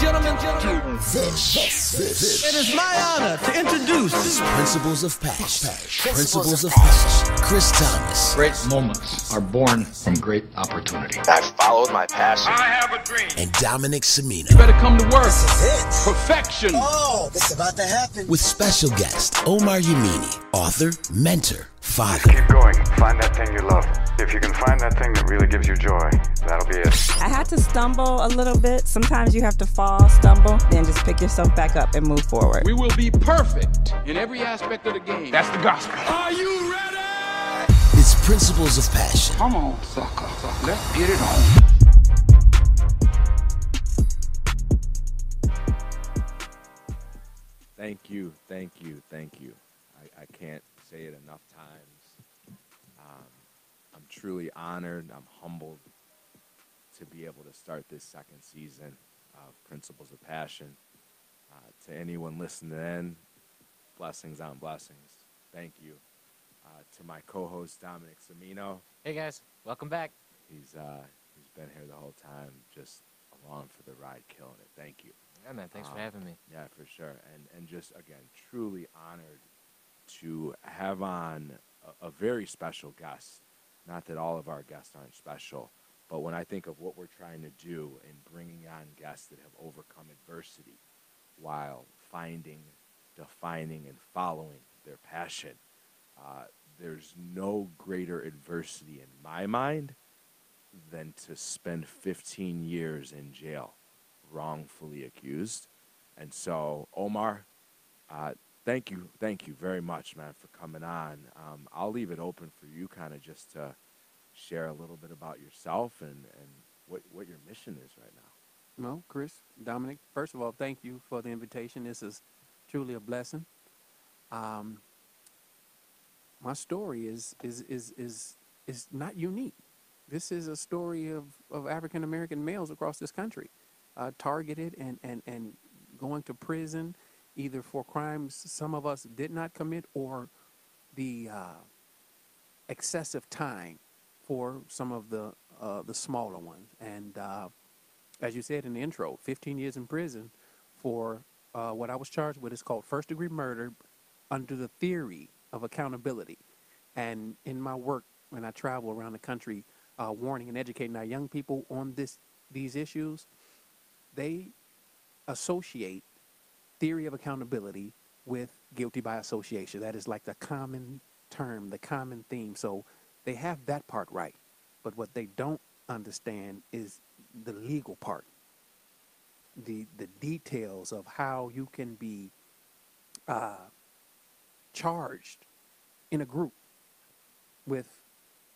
gentlemen, This, this, this it is my honor to introduce is Principles of Passion. Principles of Passion. Chris Thomas. Great moments are born from great opportunity. I followed my passion. I have a dream. And Dominic Semino. You better come to work. it. Perfection. Oh, it's about to happen. With special guest Omar Yamini, author, mentor, father. Keep going. Find that thing you love. If you can find that thing that really gives you joy, that'll be it. I had to stumble a little bit. Sometimes you have to fall, stumble, then just pick yourself back up and move forward. We will be perfect in every aspect of the game. That's the gospel. Are you ready? It's Principles of Passion. Come on, sucker. Let's get it on. Thank you, thank you, thank you. I, I can't say it enough times. I'm truly honored, I'm humbled to be able to start this second season of Principles of Passion. Uh, to anyone listening in, blessings on blessings. Thank you. Uh, to my co-host Dominic Semino, Hey guys, welcome back. he's uh, he's been here the whole time, just along for the ride, killing it. Thank you. Yeah, man, thanks for Um, having me. Yeah, for sure. And and just again, truly honored to have on a, a very special guest. Not that all of our guests aren't special, but when I think of what we're trying to do in bringing on guests that have overcome adversity while finding, defining, and following their passion, uh, there's no greater adversity in my mind than to spend 15 years in jail wrongfully accused. And so, Omar, uh, thank you, thank you very much, man, for coming on. Um, I'll leave it open for you, kind of just to share a little bit about yourself and, and what, what your mission is right now. Well, Chris, Dominic, first of all, thank you for the invitation. This is truly a blessing. Um, my story is is is is is not unique. This is a story of, of African American males across this country, uh, targeted and, and, and going to prison, either for crimes some of us did not commit or the uh, excessive time for some of the uh, the smaller ones. And uh, as you said in the intro, 15 years in prison for uh, what I was charged with is called first degree murder under the theory of accountability. And in my work, when I travel around the country, uh, warning and educating our young people on this these issues, they associate theory of accountability with guilty by association. That is like the common term, the common theme. So they have that part right. But what they don't understand is the legal part, the the details of how you can be uh, charged in a group with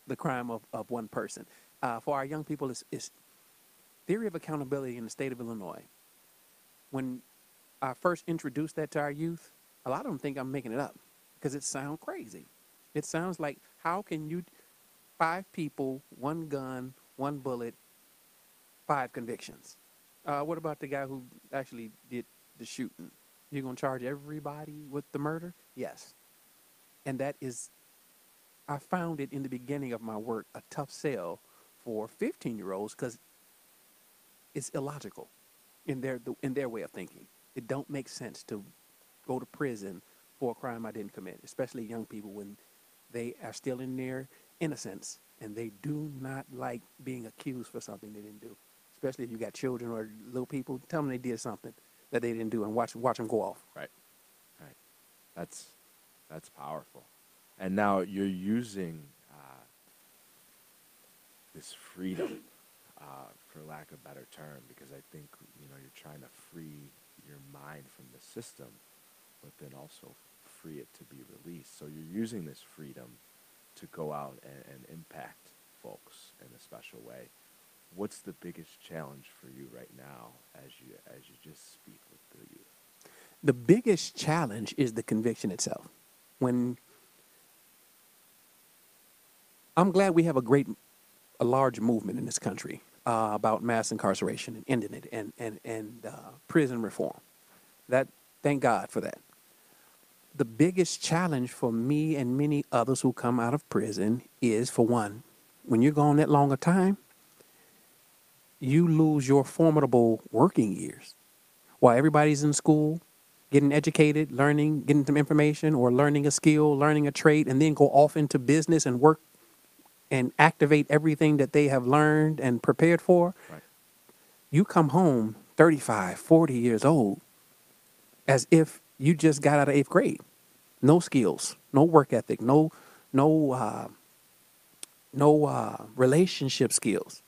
the crime of, of one person. Uh, for our young people, it's, it's theory of accountability in the state of Illinois. When I first introduced that to our youth, a lot of them think I'm making it up because it sounds crazy. It sounds like how can you five people, one gun, one bullet, five convictions. Uh, what about the guy who actually did the shooting? You're gonna charge everybody with the murder? Yes. And that is, I found it in the beginning of my work a tough sell for 15 year olds because it's illogical in their in their way of thinking. It don't make sense to go to prison for a crime I didn't commit, especially young people when they are still in their innocence and they do not like being accused for something they didn't do. Especially if you got children or little people, tell them they did something that they didn't do and watch watch them go off. Right. Right. That's that's powerful. And now you're using uh, this freedom, uh, for lack of a better term, because I think you know you're trying to free your mind from the system, but then also free it to be released. So you're using this freedom to go out and, and impact folks in a special way. What's the biggest challenge for you right now as you as you just speak with the youth? The biggest challenge is the conviction itself. When I'm glad we have a great, a large movement in this country uh, about mass incarceration and ending it and and and uh, prison reform. That thank God for that. The biggest challenge for me and many others who come out of prison is, for one, when you're gone that long a time, you lose your formidable working years. while everybody's in school, getting educated, learning, getting some information, or learning a skill, learning a trade, and then go off into business and work and activate everything that they have learned and prepared for. Right. You come home 35, 40 years old as if you just got out of eighth grade. No skills, no work ethic, no, no, uh, no uh, relationship skills.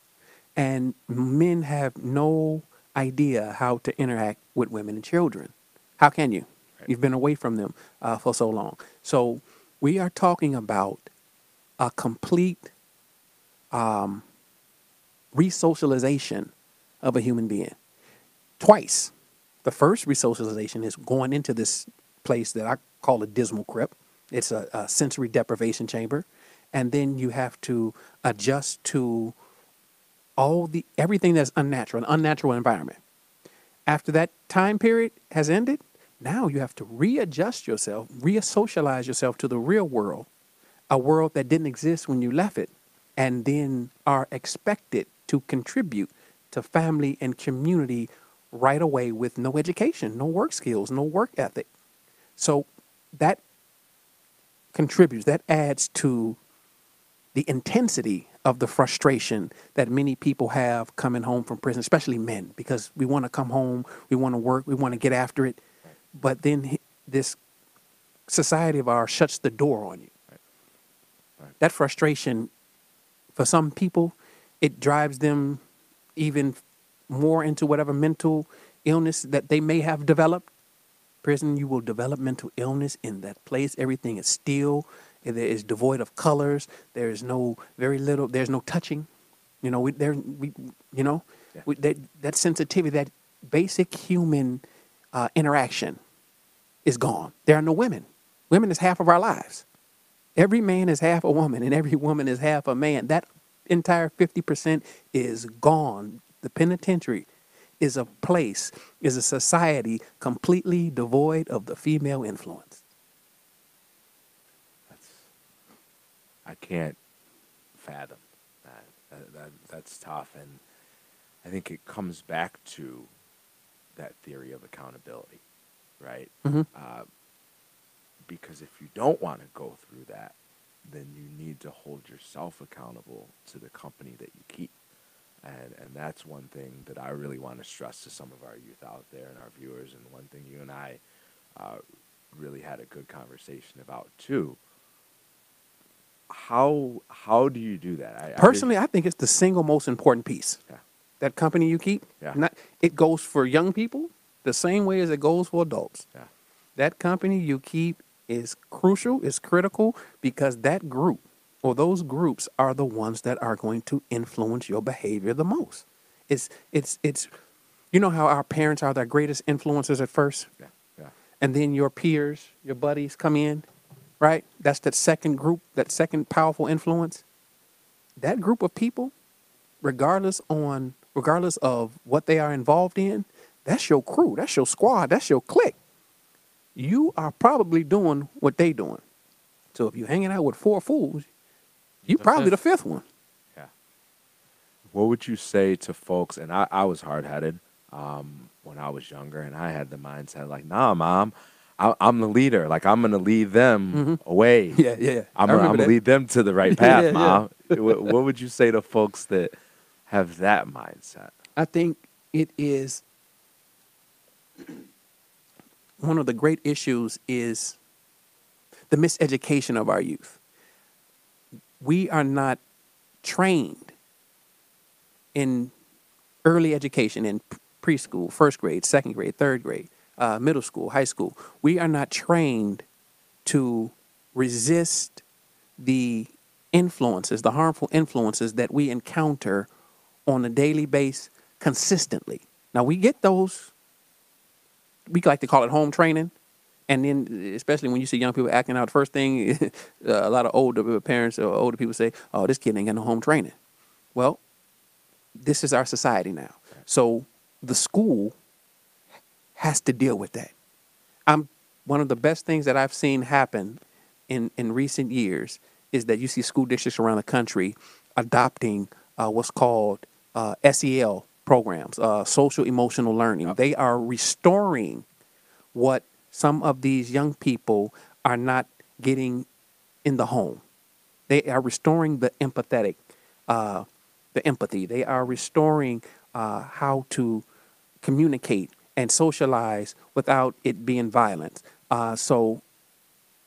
And men have no idea how to interact with women and children. How can you? You've been away from them uh, for so long. So we are talking about a complete um, resocialization of a human being. Twice. The first resocialization is going into this place that I call a dismal crypt. It's a, a sensory deprivation chamber. And then you have to adjust to all the everything that's unnatural, an unnatural environment. After that time period has ended, now you have to readjust yourself, reassocialize yourself to the real world, a world that didn't exist when you left it, and then are expected to contribute to family and community right away with no education, no work skills, no work ethic. So that contributes, that adds to the intensity of the frustration that many people have coming home from prison, especially men, because we want to come home, we want to work, we want to get after it. But then this society of ours shuts the door on you. That frustration, for some people, it drives them even more into whatever mental illness that they may have developed. Prison, you will develop mental illness in that place. Everything is still. It is devoid of colors. There is no very little. There's no touching. You know, we there we you know we, that that sensitivity, that basic human uh, interaction, is gone. There are no women. Women is half of our lives. Every man is half a woman, and every woman is half a man. That entire fifty percent is gone. The penitentiary is a place, is a society completely devoid of the female influence. I can't fathom that. That, that. That's tough, and I think it comes back to that theory of accountability, right? Mhm. Uh, because if you don't want to go through that, then you need to hold yourself accountable to the company that you keep. And, and that's one thing that I really want to stress to some of our youth out there and our viewers, and one thing you and I uh, really had a good conversation about too. How how do you do that? I, I Personally, I think it's the single most important piece. Yeah. That company you keep, Yeah. not, it goes for young people the same way as it goes for adults. Yeah. That company you keep is crucial, is critical because that group or those groups are the ones that are going to influence your behavior the most. It's it's it's you know how our parents are their greatest influencers at first? Yeah, yeah. and then your peers, your buddies come in, right? That's that second group, that second powerful influence. That group of people, regardless on regardless of what they are involved in, that's your crew, that's your squad, that's your clique. You are probably doing what they doing. So if you're hanging out with four fools, you The probably the fifth. fifth one. Yeah. What would you say to folks? And I, I was hard headed um, when I was younger, and I had the mindset like, nah, mom, I, I'm the leader. Like, I'm going to lead them away. Mm-hmm. Yeah, yeah. I'm I gonna lead them to the right path, yeah. mom. what, what would you say to folks that have that mindset? I think it is one of the great issues is the miseducation of our youth. We are not trained in early education in preschool, first grade, second grade, third grade, uh, middle school, high school. We are not trained to resist the influences, the harmful influences that we encounter on a daily basis consistently. Now we get those. We like to call it home training, and then especially when you see young people acting out, first thing a lot of older parents or older people say, "Oh, this kid ain't got no home training." Well, this is our society now, so the school has to deal with that. I'm one of the best things that I've seen happen in in recent years is that you see school districts around the country adopting uh, what's called uh, SEL programs, uh, social emotional learning. They are restoring what some of these young people are not getting in the home. They are restoring the empathetic, uh, the empathy. They are restoring uh, how to communicate and socialize without it being violent. Uh, so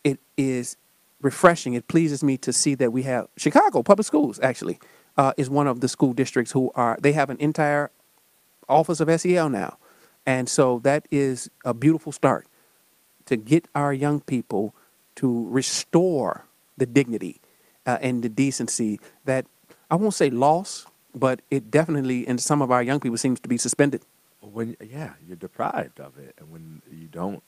it is refreshing. It pleases me to see that we have Chicago Public Schools actually uh, is one of the school districts who are they have an entire office of SEL now, and so that is a beautiful start to get our young people to restore the dignity uh, and the decency that I won't say lost, but it definitely in some of our young people seems to be suspended. when yeah you're deprived of it and when you don't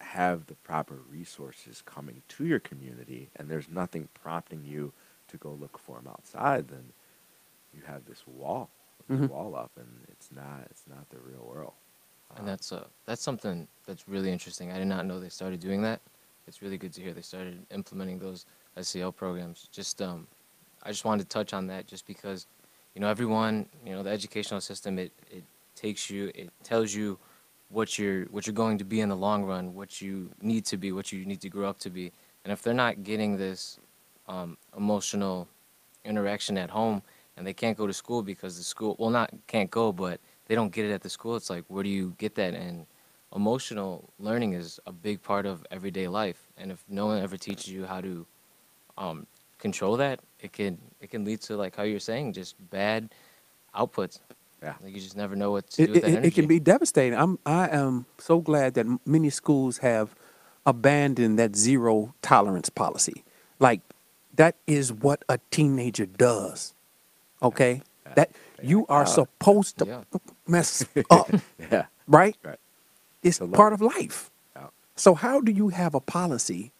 have the proper resources coming to your community and there's nothing prompting you to go look for them outside then you have this wall this Mhm. wall up and it's not it's not the real world And that's uh that's something that's really interesting. I did not know they started doing that. It's really good to hear they started implementing those SEL programs. Just um, I just wanted to touch on that just because, you know, everyone, you know, the educational system it it takes you, it tells you what you're what you're going to be in the long run, what you need to be, what you need to grow up to be. And if they're not getting this um, emotional interaction at home and they can't go to school because the school well not can't go but they don't get it at the school it's like where do you get that and emotional learning is a big part of everyday life and if no one ever teaches you how to um, control that it can it can lead to like how you're saying just bad outputs yeah like you just never know what to do with it, that it- energy it can be devastating. I'm I am so glad that many schools have abandoned that zero tolerance policy. Like that is what a teenager does. Okay? That you are supposed to Yeah. mess up, yeah right? right It's learn. part of life. Yeah. So how do you have a policy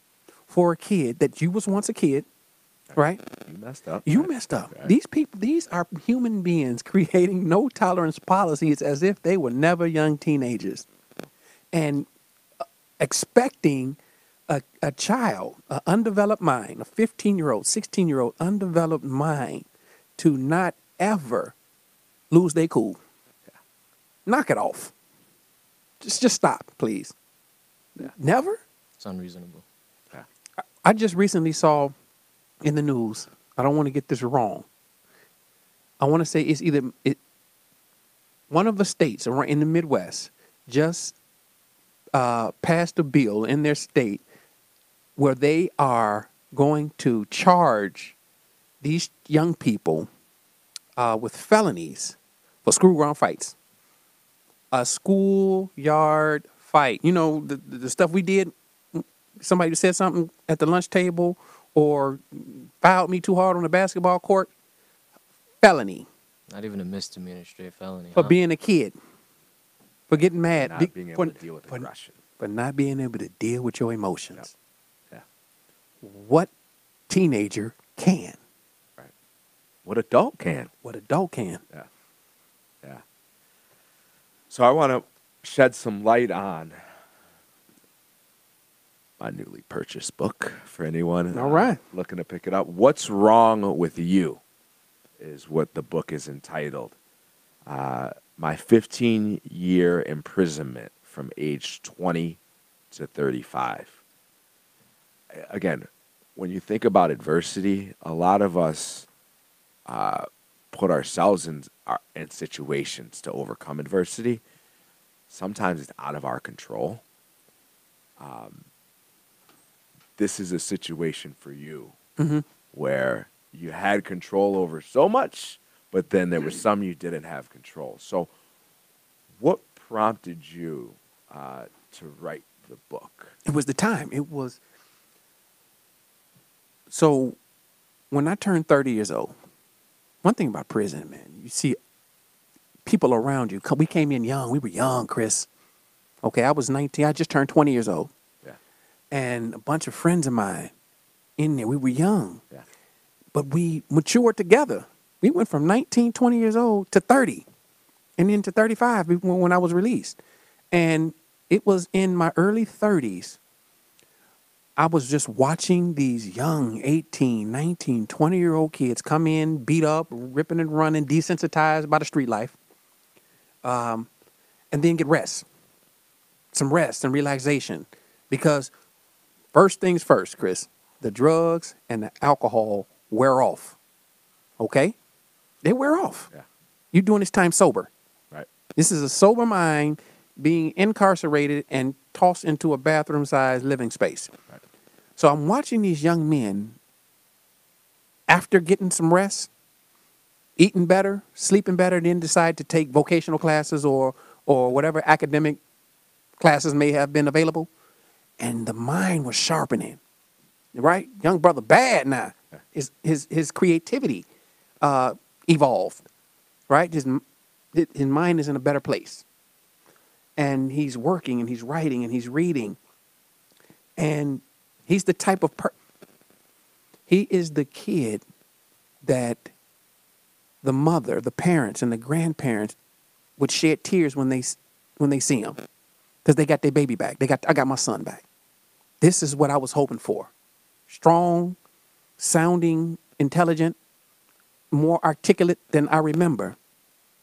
for a kid that you was once a kid, right? you messed up You right? messed up. Right. These people, these are human beings creating no tolerance policies as if they were never young teenagers and uh, expecting a, a child, an undeveloped mind, a 15 year old, 16 year old undeveloped mind to not ever lose their cool. Knock it off. Just, just stop, please. Never? it's unreasonable I just recently saw in the news. I don't want to get this wrong. I want to say it's either it, one of the states around in the Midwest just uh, passed a bill in their state where they are going to charge these young people uh, with felonies for screw ground fights. A schoolyard fight. You know the, the the stuff we did somebody said something at the lunch table or fouled me too hard on the basketball court, felony not even a misdemeanor straight felony for huh? being a kid, for getting mad, not be- being able for, to deal with for- aggression for not being able to deal with your emotions. yeah What teenager can? What a dog can What a dog can? Yeah. Yeah. So I want to shed some light on my newly purchased book for anyone All right. uh, looking to pick it up. What's wrong with you is what the book is entitled. Uh, my 15 year imprisonment from age 20 to 35. Again, when you think about adversity, a lot of us uh, put ourselves in our, in situations to overcome adversity. Sometimes it's out of our control. Um, this is a situation for you Mhm. where you had control over so much, but then there was some you didn't have control. So, what prompted you uh, to write the book? It was the time. It was. So, when I turned 30 years old, one thing about prison, man, you see people around you. We came in young. We were young, Chris. Okay, I was 19. I just turned 20 years old. Yeah. And a bunch of friends of mine in there, we were young. Yeah. But we matured together. We went from 19, 20 years old to 30 and then to 35 when when I was released. And it was in my early 30s. I was just watching these young 18, 19, 20 year old kids come in, beat up, ripping and running, desensitized by the street life. um, and then get rest, some rest and relaxation, because first things first, Chris, the drugs and the alcohol wear off. Okay, they wear off. Yeah. You're doing this time sober. Right. This is a sober mind being incarcerated and tossed into a bathroom-sized living space. So I'm watching these young men after getting some rest, eating better, sleeping better, then decide to take vocational classes or or whatever academic classes may have been available. And the mind was sharpening. Right? Young brother bad now. His his his creativity uh, evolved. Right? His his mind is in a better place. And he's working and he's writing and he's reading. And he's the type of per- he is the kid that the mother, the parents, and the grandparents would shed tears when they when they see him, because they got their baby back. They got I got my son back. This is what I was hoping for: strong, sounding, intelligent, more articulate than I remember.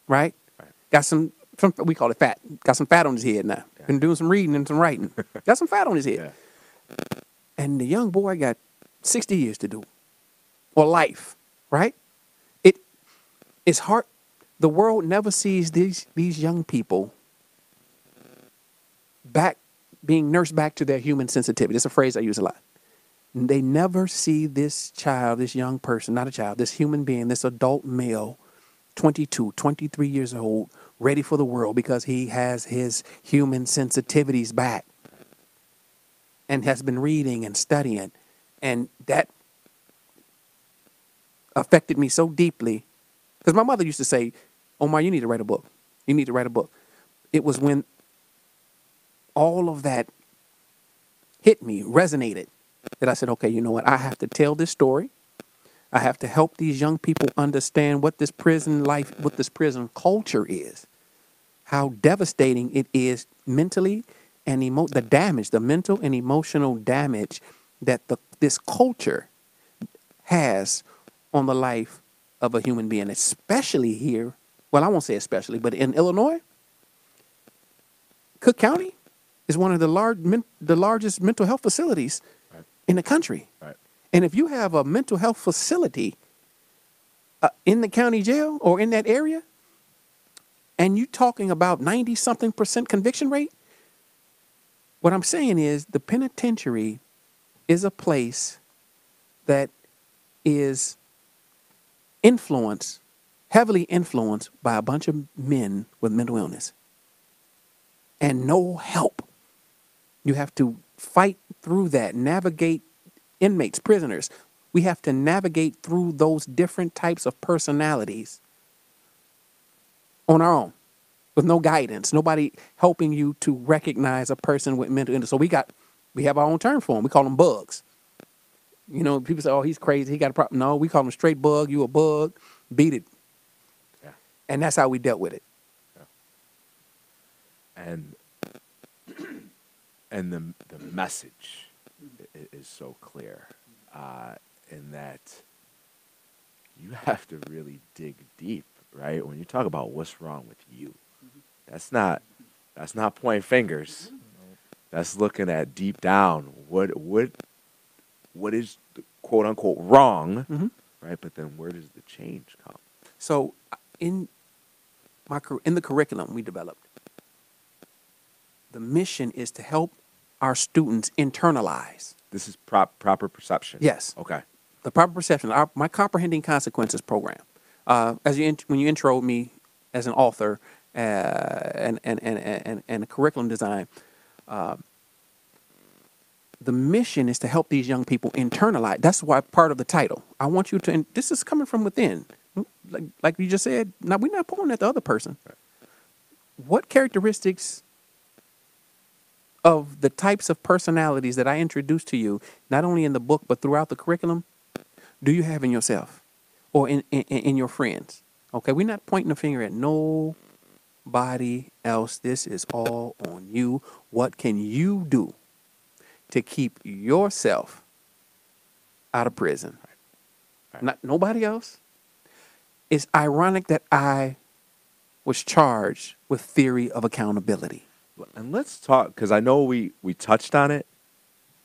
Right? Right. Got some, some we call it fat. Got some fat on his head now. Been doing some reading and some writing. got some fat on his head. Yeah. And the young boy got 60 years to do, or life, right? It it's hard. The world never sees these these young people back being nursed back to their human sensitivity. It's a phrase I use a lot. They never see this child, this young person, not a child, this human being, this adult male, 22, 23 years old, ready for the world because he has his human sensitivities back and has been reading and studying. And that affected me so deeply. Because my mother used to say, Omar, you need to write a book. You need to write a book. It was when all of that hit me, resonated, that I said, okay, you know what? I have to tell this story. I have to help these young people understand what this prison life, what this prison culture is, how devastating it is mentally and emo- the damage, the mental and emotional damage that the, this culture has on the life of a human being, especially here. Well, I won't say especially, but in Illinois, Cook County is one of the large, men, the largest mental health facilities Right. in the country. Right. And if you have a mental health facility uh, in the county jail or in that area, and you're talking about 90 something percent conviction rate, what I'm saying is the penitentiary is a place that is influenced, heavily influenced by a bunch of men with mental illness and no help. You have to fight through that, navigate inmates, prisoners. We have to navigate through those different types of personalities on our own with no guidance, nobody helping you to recognize a person with mental illness. So we got, we have our own term for them. We call them bugs. You know, people say, "Oh, he's crazy. He got a problem." No, we call him straight bug. You a bug? Beat it. Yeah. And that's how we dealt with it. Yeah. and and the the message is so clear uh, in that you have to really dig deep, right? When you talk about what's wrong with you, that's not that's not pointing fingers. That's looking at deep down what what what is the quote unquote wrong, Mhm. right? But then where does the change come? So uh, in my in the curriculum we developed, the mission is to help our students internalize This is prop, proper perception. Yes. Okay. the proper perception. Our, my comprehending consequences program. Uh, as you int- when you introed me as an author and, and, and, and, and curriculum design, uh, the mission is to help these young people internalize. That's why part of the title. I want you to. And this is coming from within, like like you just said. Now we're not pulling at the other person. What characteristics of the types of personalities that I introduced to you, not only in the book but throughout the curriculum, do you have in yourself or in, in, in your friends? Okay, we're not pointing a finger at nobody else. This is all on you. What can you do to keep yourself out of prison? Right. Not nobody else. It's ironic that I was charged with theory of accountability. And let's talk because I know we we touched on it.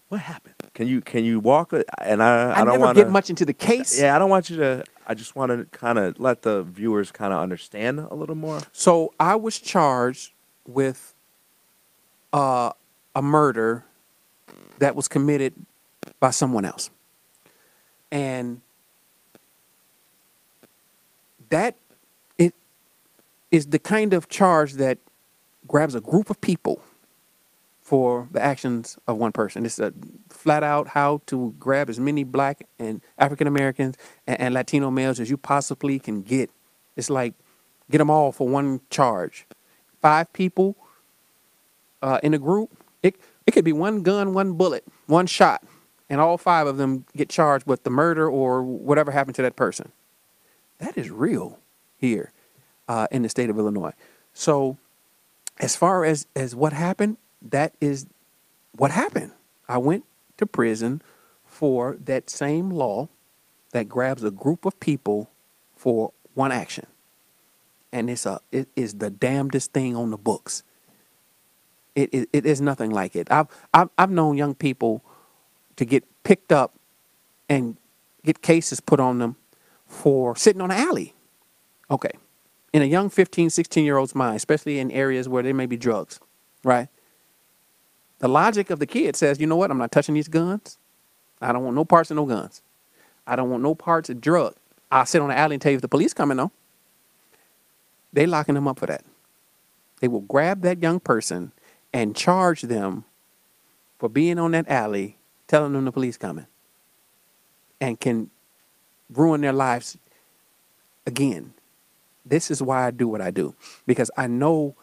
What happened? Can you can you walk? Uh, and I I, I, don't want get much into the case. Yeah, I don't want you to. I just want to kind of let the viewers kind of understand a little more. So I was charged with uh, a murder that was committed by someone else. And that it is the kind of charge that grabs a group of people for the actions of one person. It's a flat out how to grab as many black and African Americans and, and Latino males as you possibly can get. It's like get them all for one charge. Five people uh, in a group. It it could be one gun, one bullet, one shot, and all five of them get charged with the murder or whatever happened to that person. That is real here uh, in the state of Illinois. So, as far as as what happened, that is what happened. I went to prison for that same law that grabs a group of people for one action. And it's a it is the damnedest thing on the books. It, it, it is nothing like it. I've, I've I've known young people to get picked up and get cases put on them for sitting on an alley. Okay. In a young 15, 16 year old's mind, especially in areas where there may be drugs, right? The logic of the kid says, you know what? I'm not touching these guns. I don't want no parts of no guns. I don't want no parts of drug. I'll sit on the alley and tell you if the police coming though. They locking them up for that. They will grab that young person and charge them for being on that alley, telling them the police coming, and can ruin their lives again. This is why I do what I do because I know,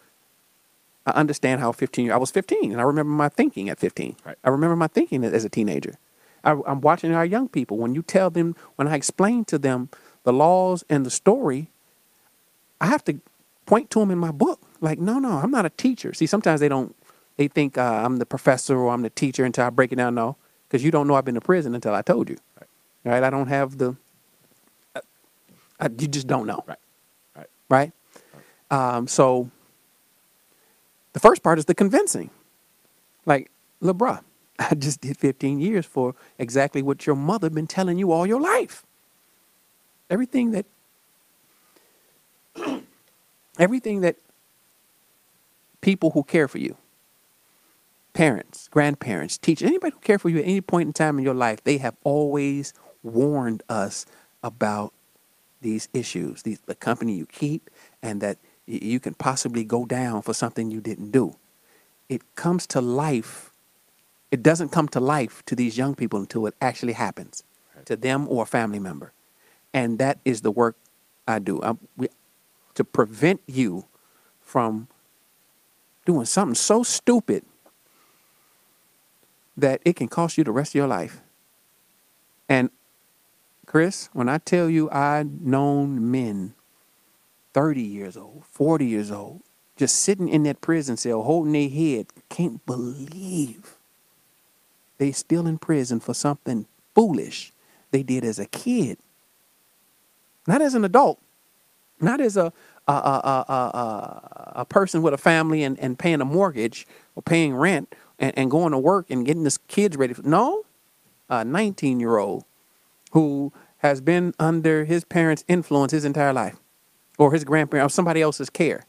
I understand how 15 year I was 15 and I remember my thinking at 15. Right. I remember my thinking as a teenager. I, I'm watching our young people. When you tell them, when I explain to them the laws and the story, I have to point to them in my book. Like, no, no, I'm not a teacher. See, sometimes they don't, they think uh, I'm the professor or I'm the teacher until I break it down. No, because you don't know I've been to prison until I told you. Right? right? I don't have the, uh, I, you just don't know. Right. Right. Right? Um, so the first part is the convincing. Like, LeBron, I just did 15 years for exactly what your mother been telling you all your life. Everything that everything that people who care for you, parents, grandparents, teachers, anybody who care for you at any point in time in your life, they have always warned us about these issues, these, the company you keep, and that you can possibly go down for something you didn't do. It comes to life. It doesn't come to life to these young people until it actually happens to them or a family member. And that is the work I do. i we, to prevent you from doing something so stupid that it can cost you the rest of your life. And Chris, when I tell you I've known men 30 years old, 40 years old, just sitting in that prison cell holding their head, can't believe they still in prison for something foolish they did as a kid. Not as an adult, not as a a, a, a, a, person with a family and, and paying a mortgage or paying rent and, and going to work and getting his kids ready. For, no, a 19 year old who has been under his parents' influence his entire life or his grandparents or somebody else's care.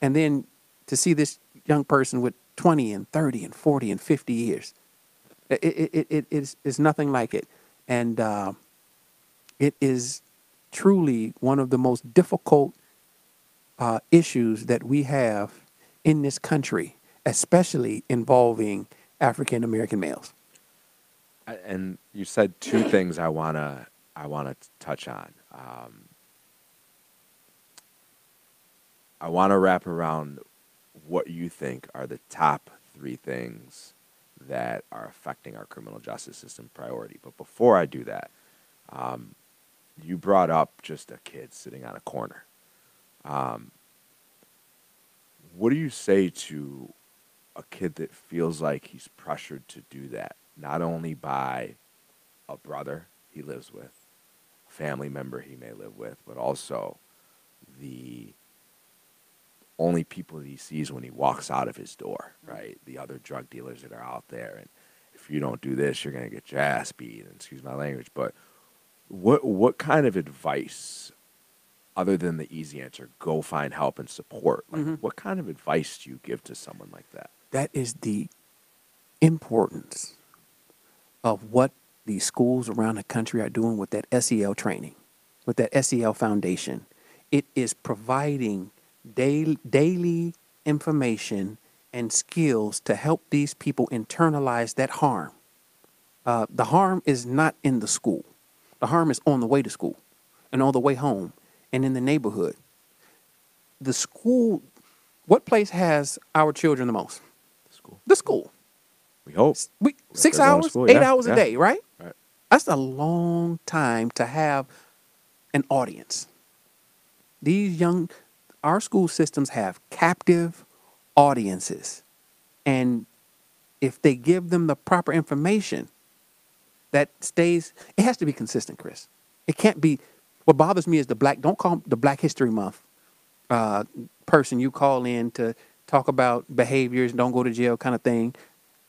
And then to see this young person with 20 and 30 and 40 and 50 years, it, it, it, it is, is nothing like it. And uh, it is truly one of the most difficult uh, issues that we have in this country, especially involving African American males. And you said two things I wanna I wanna touch on. Um, I want to wrap around what you think are the top three things that are affecting our criminal justice system priority. But before I do that, um, you brought up just a kid sitting on a corner. Um, what do you say to a kid that feels like he's pressured to do that, not only by a brother he lives with, a family member he may live with, but also the only people that he sees when he walks out of his door, right? The other drug dealers that are out there, and if you don't do this, you're gonna get your ass beat. And excuse my language, but what what kind of advice, other than the easy answer, go find help and support? Like, Mhm. what kind of advice do you give to someone like that? That is the importance of what the schools around the country are doing with that SEL training, with that SEL foundation. It is providing daily, daily information and skills to help these people internalize that harm. Uh, the harm is not in the school. The harm is on the way to school and on the way home and in the neighborhood. The school, what place has our children the most? The school. The school. We hope. We, six they're going to hours, school, eight yeah, hours yeah. a day, right? Right. That's a long time to have an audience. These young, our school systems have captive audiences. And if they give them the proper information that stays, it has to be consistent, Chris. It can't be, what bothers me is the black, don't call the Black History Month uh, person you call in to talk about behaviors, don't go to jail kind of thing.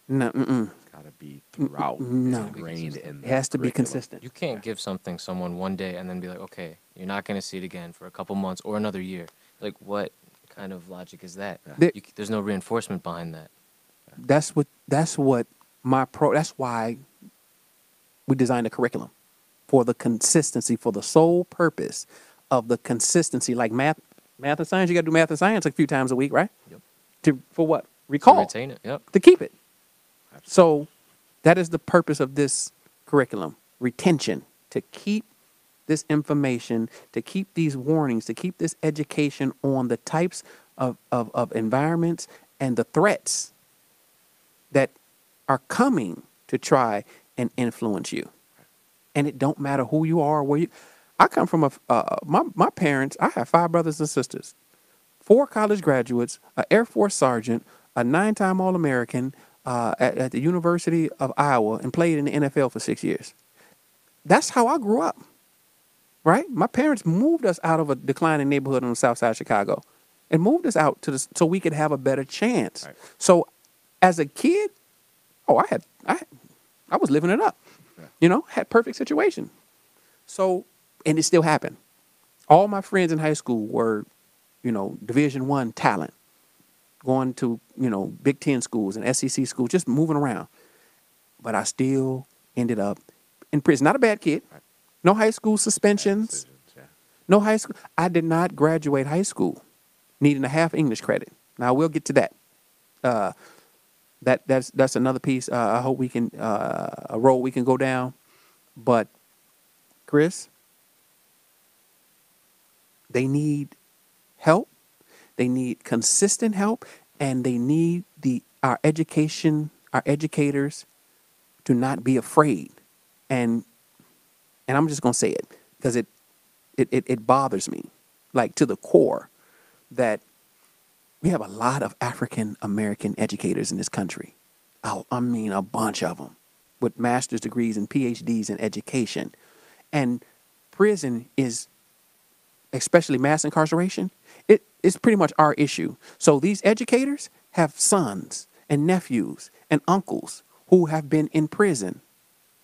No, mm-mm. Gotta be throughout. no. ingrained in. It has to be consistent. You can't give something someone one day and then be like, okay, you're not going to see it again for a couple months or another year. Like, what kind of logic is that? There- You, there's no reinforcement behind that. that's what that's what my pro that's why we designed a curriculum for the consistency for the sole purpose of the consistency like math math and science you got to do math and science a few times a week right Yep. to for what To recall retain it. Yep. to keep it so that is the purpose of this curriculum retention to keep this information to keep these warnings to keep this education on the types of, of, of environments and the threats that are coming to try and influence you. And it don't matter who you are where you i come from a uh, my, my parents i have five brothers and sisters four college graduates an air force sergeant a nine-time all-american uh, at, at the university of iowa and played in the nfl for six years. That's how i grew up right? My parents moved us out of a declining neighborhood on the south side of chicago and moved us out to the so we could have a better chance. Right. so as a kid oh i had i i was living it up you know had perfect situation. So and it still happened. All my friends in high school were you know division one talent going to you know big ten schools and sec schools just moving around. But i still ended up in prison. Not a bad kid. Right. No high school suspensions. No high school. I did not graduate high school needing a half english credit. Now we'll get to that. Uh, that that's that's another piece. Uh, i hope we can uh, a road we can go down. But chris they need help. They need consistent help and they need the our education our educators to not be afraid. And and i'm just to say it because it, it it it bothers me like to the core that we have a lot of African American educators in this country. I, I mean, a bunch of them with master's degrees and PhDs in education. And prison is, especially mass incarceration, it is pretty much our issue. So these educators have sons and nephews and uncles who have been in prison.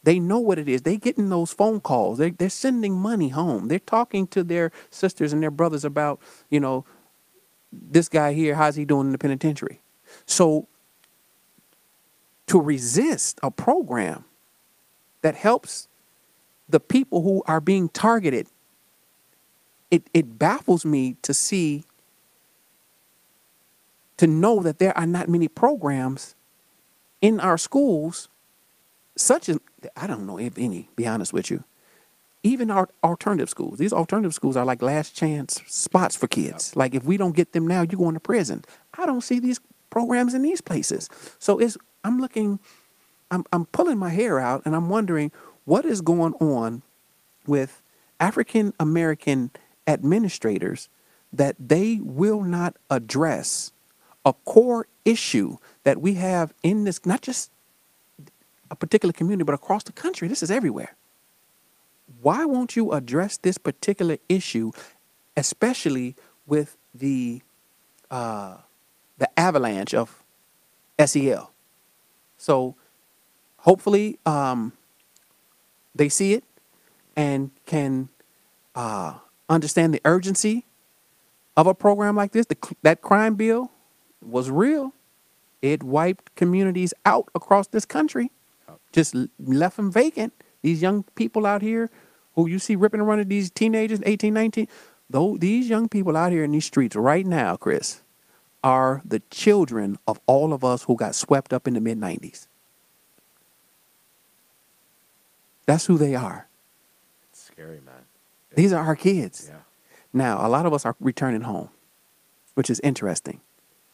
They know what it is. They're getting those phone calls. They, they're sending money home. They're talking to their sisters and their brothers about, you know, this guy here, how's he doing in the penitentiary? So to resist a program that helps the people who are being targeted, it, it baffles me to see, to know that there are not many programs in our schools, such as, I don't know if any, be honest with you, even our alternative schools. These alternative schools are like last chance spots for kids. Like if we don't get them now, you're going to prison. I don't see these programs in these places. So it's I'm looking, I'm I'm pulling my hair out and I'm wondering what is going on with African American administrators that they will not address a core issue that we have in this not just a particular community but across the country. This is everywhere why won't you address this particular issue, especially with the uh, the avalanche of SEL. So hopefully um, they see it and can uh, understand the urgency of a program like this. The, that crime bill was real. It wiped communities out across this country, just left them vacant. These young people out here who you see ripping and running, these teenagers, 18, 19, though these young people out here in these streets right now, Chris, are the children of all of us who got swept up in the mid 90s. That's who they are. It's scary, man. These are our kids. Yeah. Now, a lot of us are returning home, which is interesting.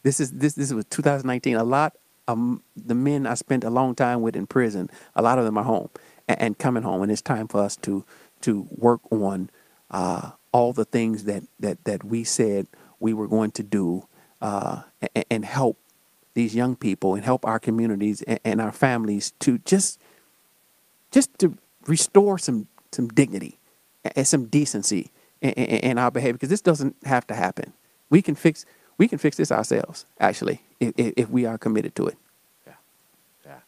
This is this this was 2019. A lot of the men I spent a long time with in prison, a lot of them are home and, and coming home, and it's time for us to to work on uh, all the things that that that we said we were going to do uh, and, and help these young people and help our communities and, and our families to just just to restore some some dignity and some decency in, in, in our behavior because this doesn't have to happen. We can fix we can fix this ourselves actually if, if we are committed to it. Yeah. Yeah.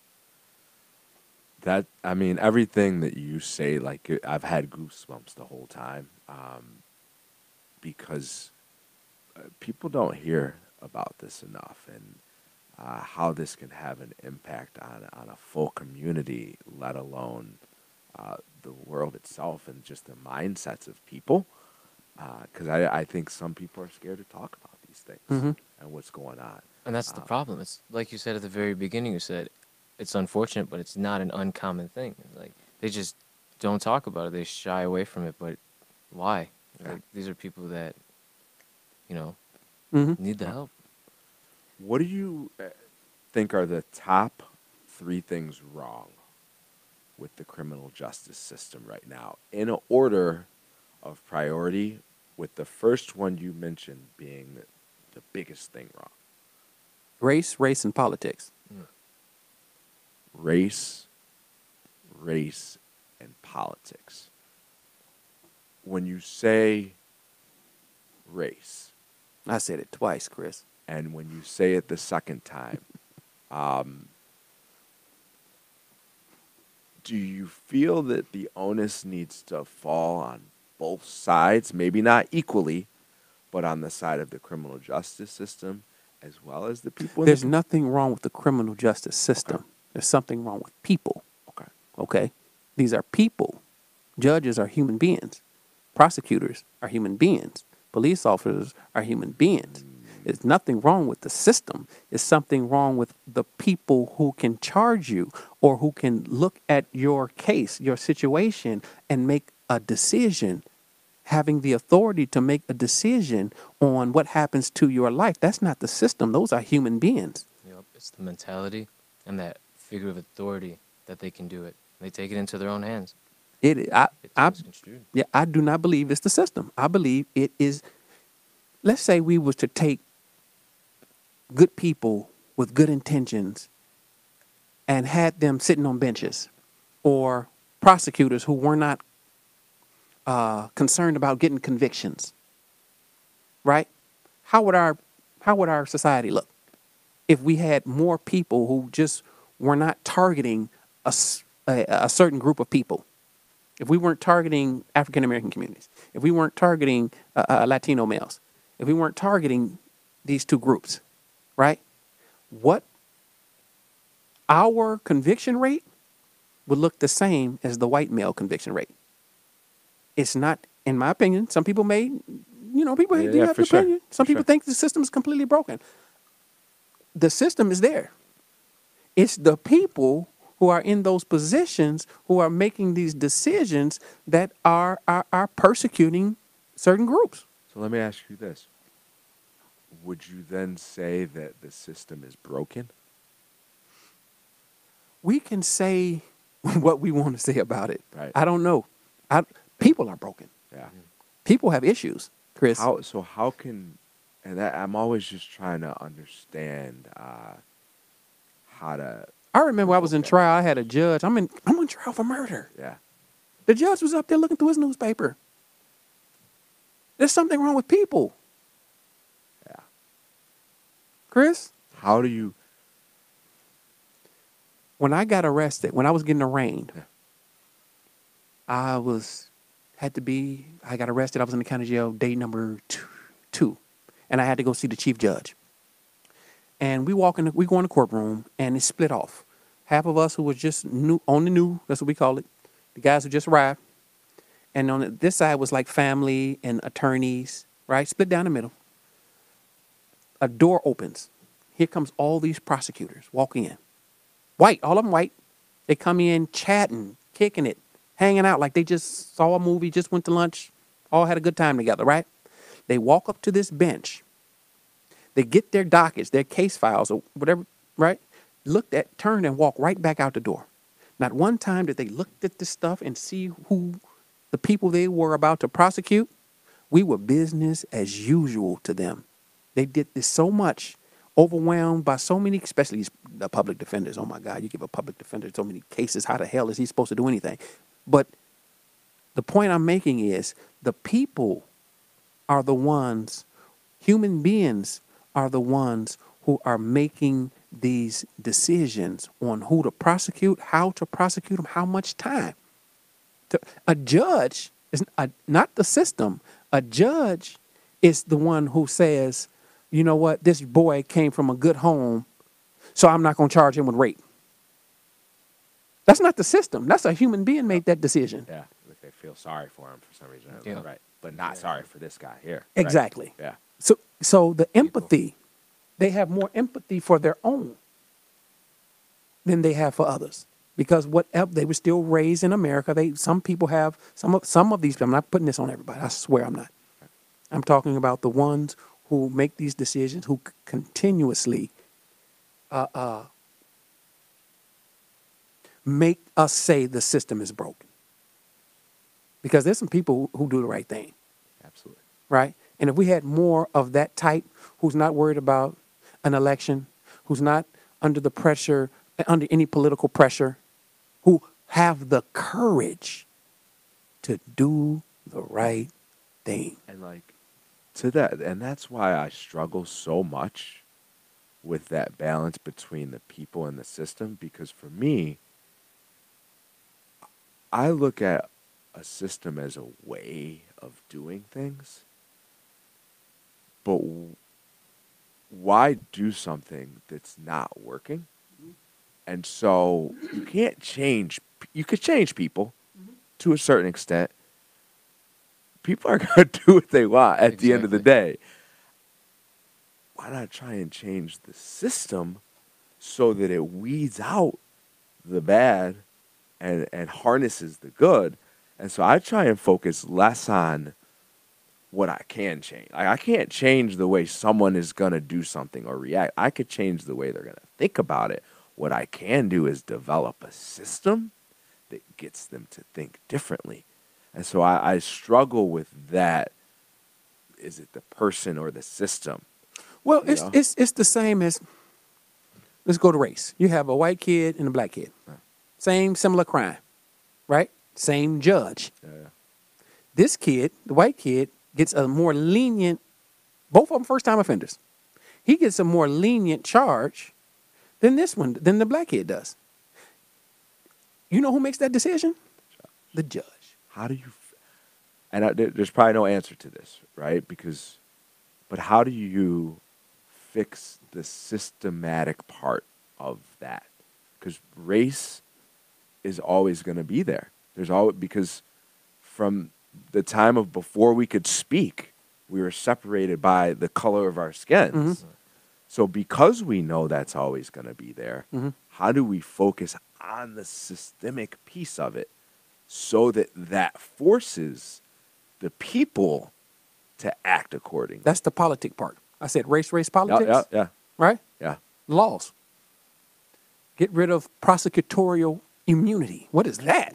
That I mean, everything that you say, like I've had goosebumps the whole time, um, because uh, people don't hear about this enough, and uh, how this can have an impact on on a full community, let alone uh, the world itself, and just the mindsets of people. Because I, I think some people are scared to talk about these things Mhm. and what's going on. And that's the Uh, problem. It's like you said at the very beginning. You said it's unfortunate, but it's not an uncommon thing. Like they just don't talk about it. They shy away from it. But why? Like, these are people that, you know, Mhm. need the help. What do you uh, think are the top three things wrong with the criminal justice system right now, in a order of priority? With the first one you mentioned being the, biggest thing wrong: Race, race, and politics. race, race, and politics. When you say race, I said it twice, Chris. and when you say it the second time, um, do you feel that the onus needs to fall on both sides? Maybe not equally, but on the side of the criminal justice system as well as the people. in the There's nothing wrong with the criminal justice system. There's something wrong with people. Okay. Okay. These are people. Judges are human beings. Prosecutors are human beings. Police officers are human beings. Hmm. There's nothing wrong with the system. It's something wrong with the people who can charge you or who can look at your case, your situation, and make a decision, having the authority to make a decision on what happens to your life. That's not the system. Those are human beings. Yep. It's the mentality and that figure of authority that they can do it. They take it into their own hands. It, I, It's I, yeah, I do not believe it's the system. I believe it is. Let's say we was to take good people with good intentions and had them sitting on benches, or prosecutors who were not uh, concerned about getting convictions. Right? How would our how would our society look if we had more people who just were not targeting a certain group of people? if we weren't targeting African American communities, if we weren't targeting uh, uh, Latino males, if we weren't targeting these two groups, right? What our conviction rate would look the same as the white male conviction rate. It's not, in my opinion. Some people may, you know, people Yeah, do yeah, have an sure, opinion. Some for people sure. think the system is completely broken. The system is there. It's the people who are in those positions who are making these decisions that are are, are persecuting certain groups. So let me ask you this. Would you then say that the system is broken? We can say what we want to say about it. Right. I don't know. I, people are broken. Yeah. People have issues, Chris. How so? How can and that, I'm always just trying to understand uh, how to. I remember I was in trial. I had a judge. I'm in. I'm on trial for murder. Yeah. The judge was up there looking through his newspaper. There's something wrong with people. Yeah. Chris, How do you? when I got arrested, when I was getting arraigned, I was had to be. I got arrested. I was in the county jail day number two, two, and I had to go see the chief judge. And we walk in. We go in the courtroom, and it's split off. Half of us who was just new on the new. That's what we call it. The guys who just arrived, and on the, this side was like family and attorneys. Right, split down the middle. A door opens. Here comes all these prosecutors walk in white, all of them white. They come in chatting, kicking it, hanging out like they just saw a movie, just went to lunch, all had a good time together, right? They walk up to this bench. They get their dockets, their case files, or whatever, right? Looked at, turned, and walked right back out the door. Not one time did they look at this stuff and see who the people they were about to prosecute. We were business as usual to them. They did this so much, overwhelmed by so many, especially the public defenders. Oh my God, you give a public defender so many cases. How the hell is he supposed to do anything? But the point I'm making is the people are the ones, human beings are the ones who are making these decisions on who to prosecute, how to prosecute them, how much time. A judge is not the system. A judge is the one who says, you know what, this boy came from a good home, so I'm not going to charge him with rape. That's not the system. That's a human being made that decision. Yeah, like they feel sorry for him for some reason, Yeah. right? But not sorry for this guy here. right? Exactly. Yeah. So, so the empathy, they have more empathy for their own than they have for others. Because whatever they were still raised in America, they some people have some of some of these. I'm not putting this on everybody. I swear I'm not. I'm talking about the ones who make these decisions, who continuously uh, uh, make us say the system is broken. Because there's some people who do the right thing Absolutely. right? And if we had more of that type who's not worried about an election, who's not under the pressure, under any political pressure, who have the courage to do the right thing. And like to that, and that's why I struggle so much with that balance between the people and the system. Because for me, I look at a system as a way of doing things. But why do something that's not working? Mm-hmm. And so you can't change. You could change people mm-hmm. to a certain extent. People are going to do what they want at the end of the day. Why not try and change the system so that it weeds out the bad and, and harnesses the good? And so I try and focus less on what I can change. Like I can't change the way someone is going to do something or react. I could change the way they're going to think about it. What I can do is develop a system that gets them to think differently. And so I, I struggle with that. Is it the person or the system? Well, You it's know? it's it's the same as let's go to race. You have a white kid and a black kid. Same similar crime, right? Same judge. This kid, the white kid, gets a more lenient. Both of them first time offenders. He gets a more lenient charge than this one, than the black kid does. You know who makes that decision? The judge. How do you? And I, there's probably no answer to this, right? Because, but how do you fix the systematic part of that? Because race is always going to be there. There's always because from the time of before we could speak, we were separated by the color of our skins. So because we know that's always going to be there, Mhm. how do we focus on the systemic piece of it so that that forces the people to act accordingly? That's the politic part. I said race, race yeah, politics. yeah, yeah, Right? yeah. Laws. Get rid of prosecutorial immunity. What is that?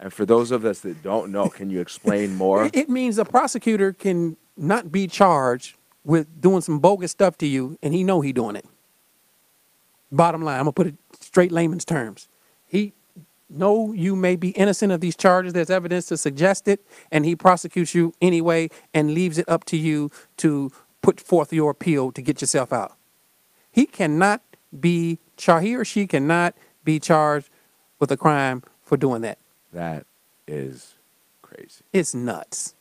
And for those of us that don't know, can you explain more? It, means a prosecutor can not be charged with doing some bogus stuff to you, and he know he doing it. Bottom line, I'm gonna put it straight layman's terms. He know you may be innocent of these charges. There's evidence to suggest it, and he prosecutes you anyway and leaves it up to you to put forth your appeal to get yourself out. He cannot be charged, he or she cannot be charged with a crime for doing that. That is crazy. It's nuts.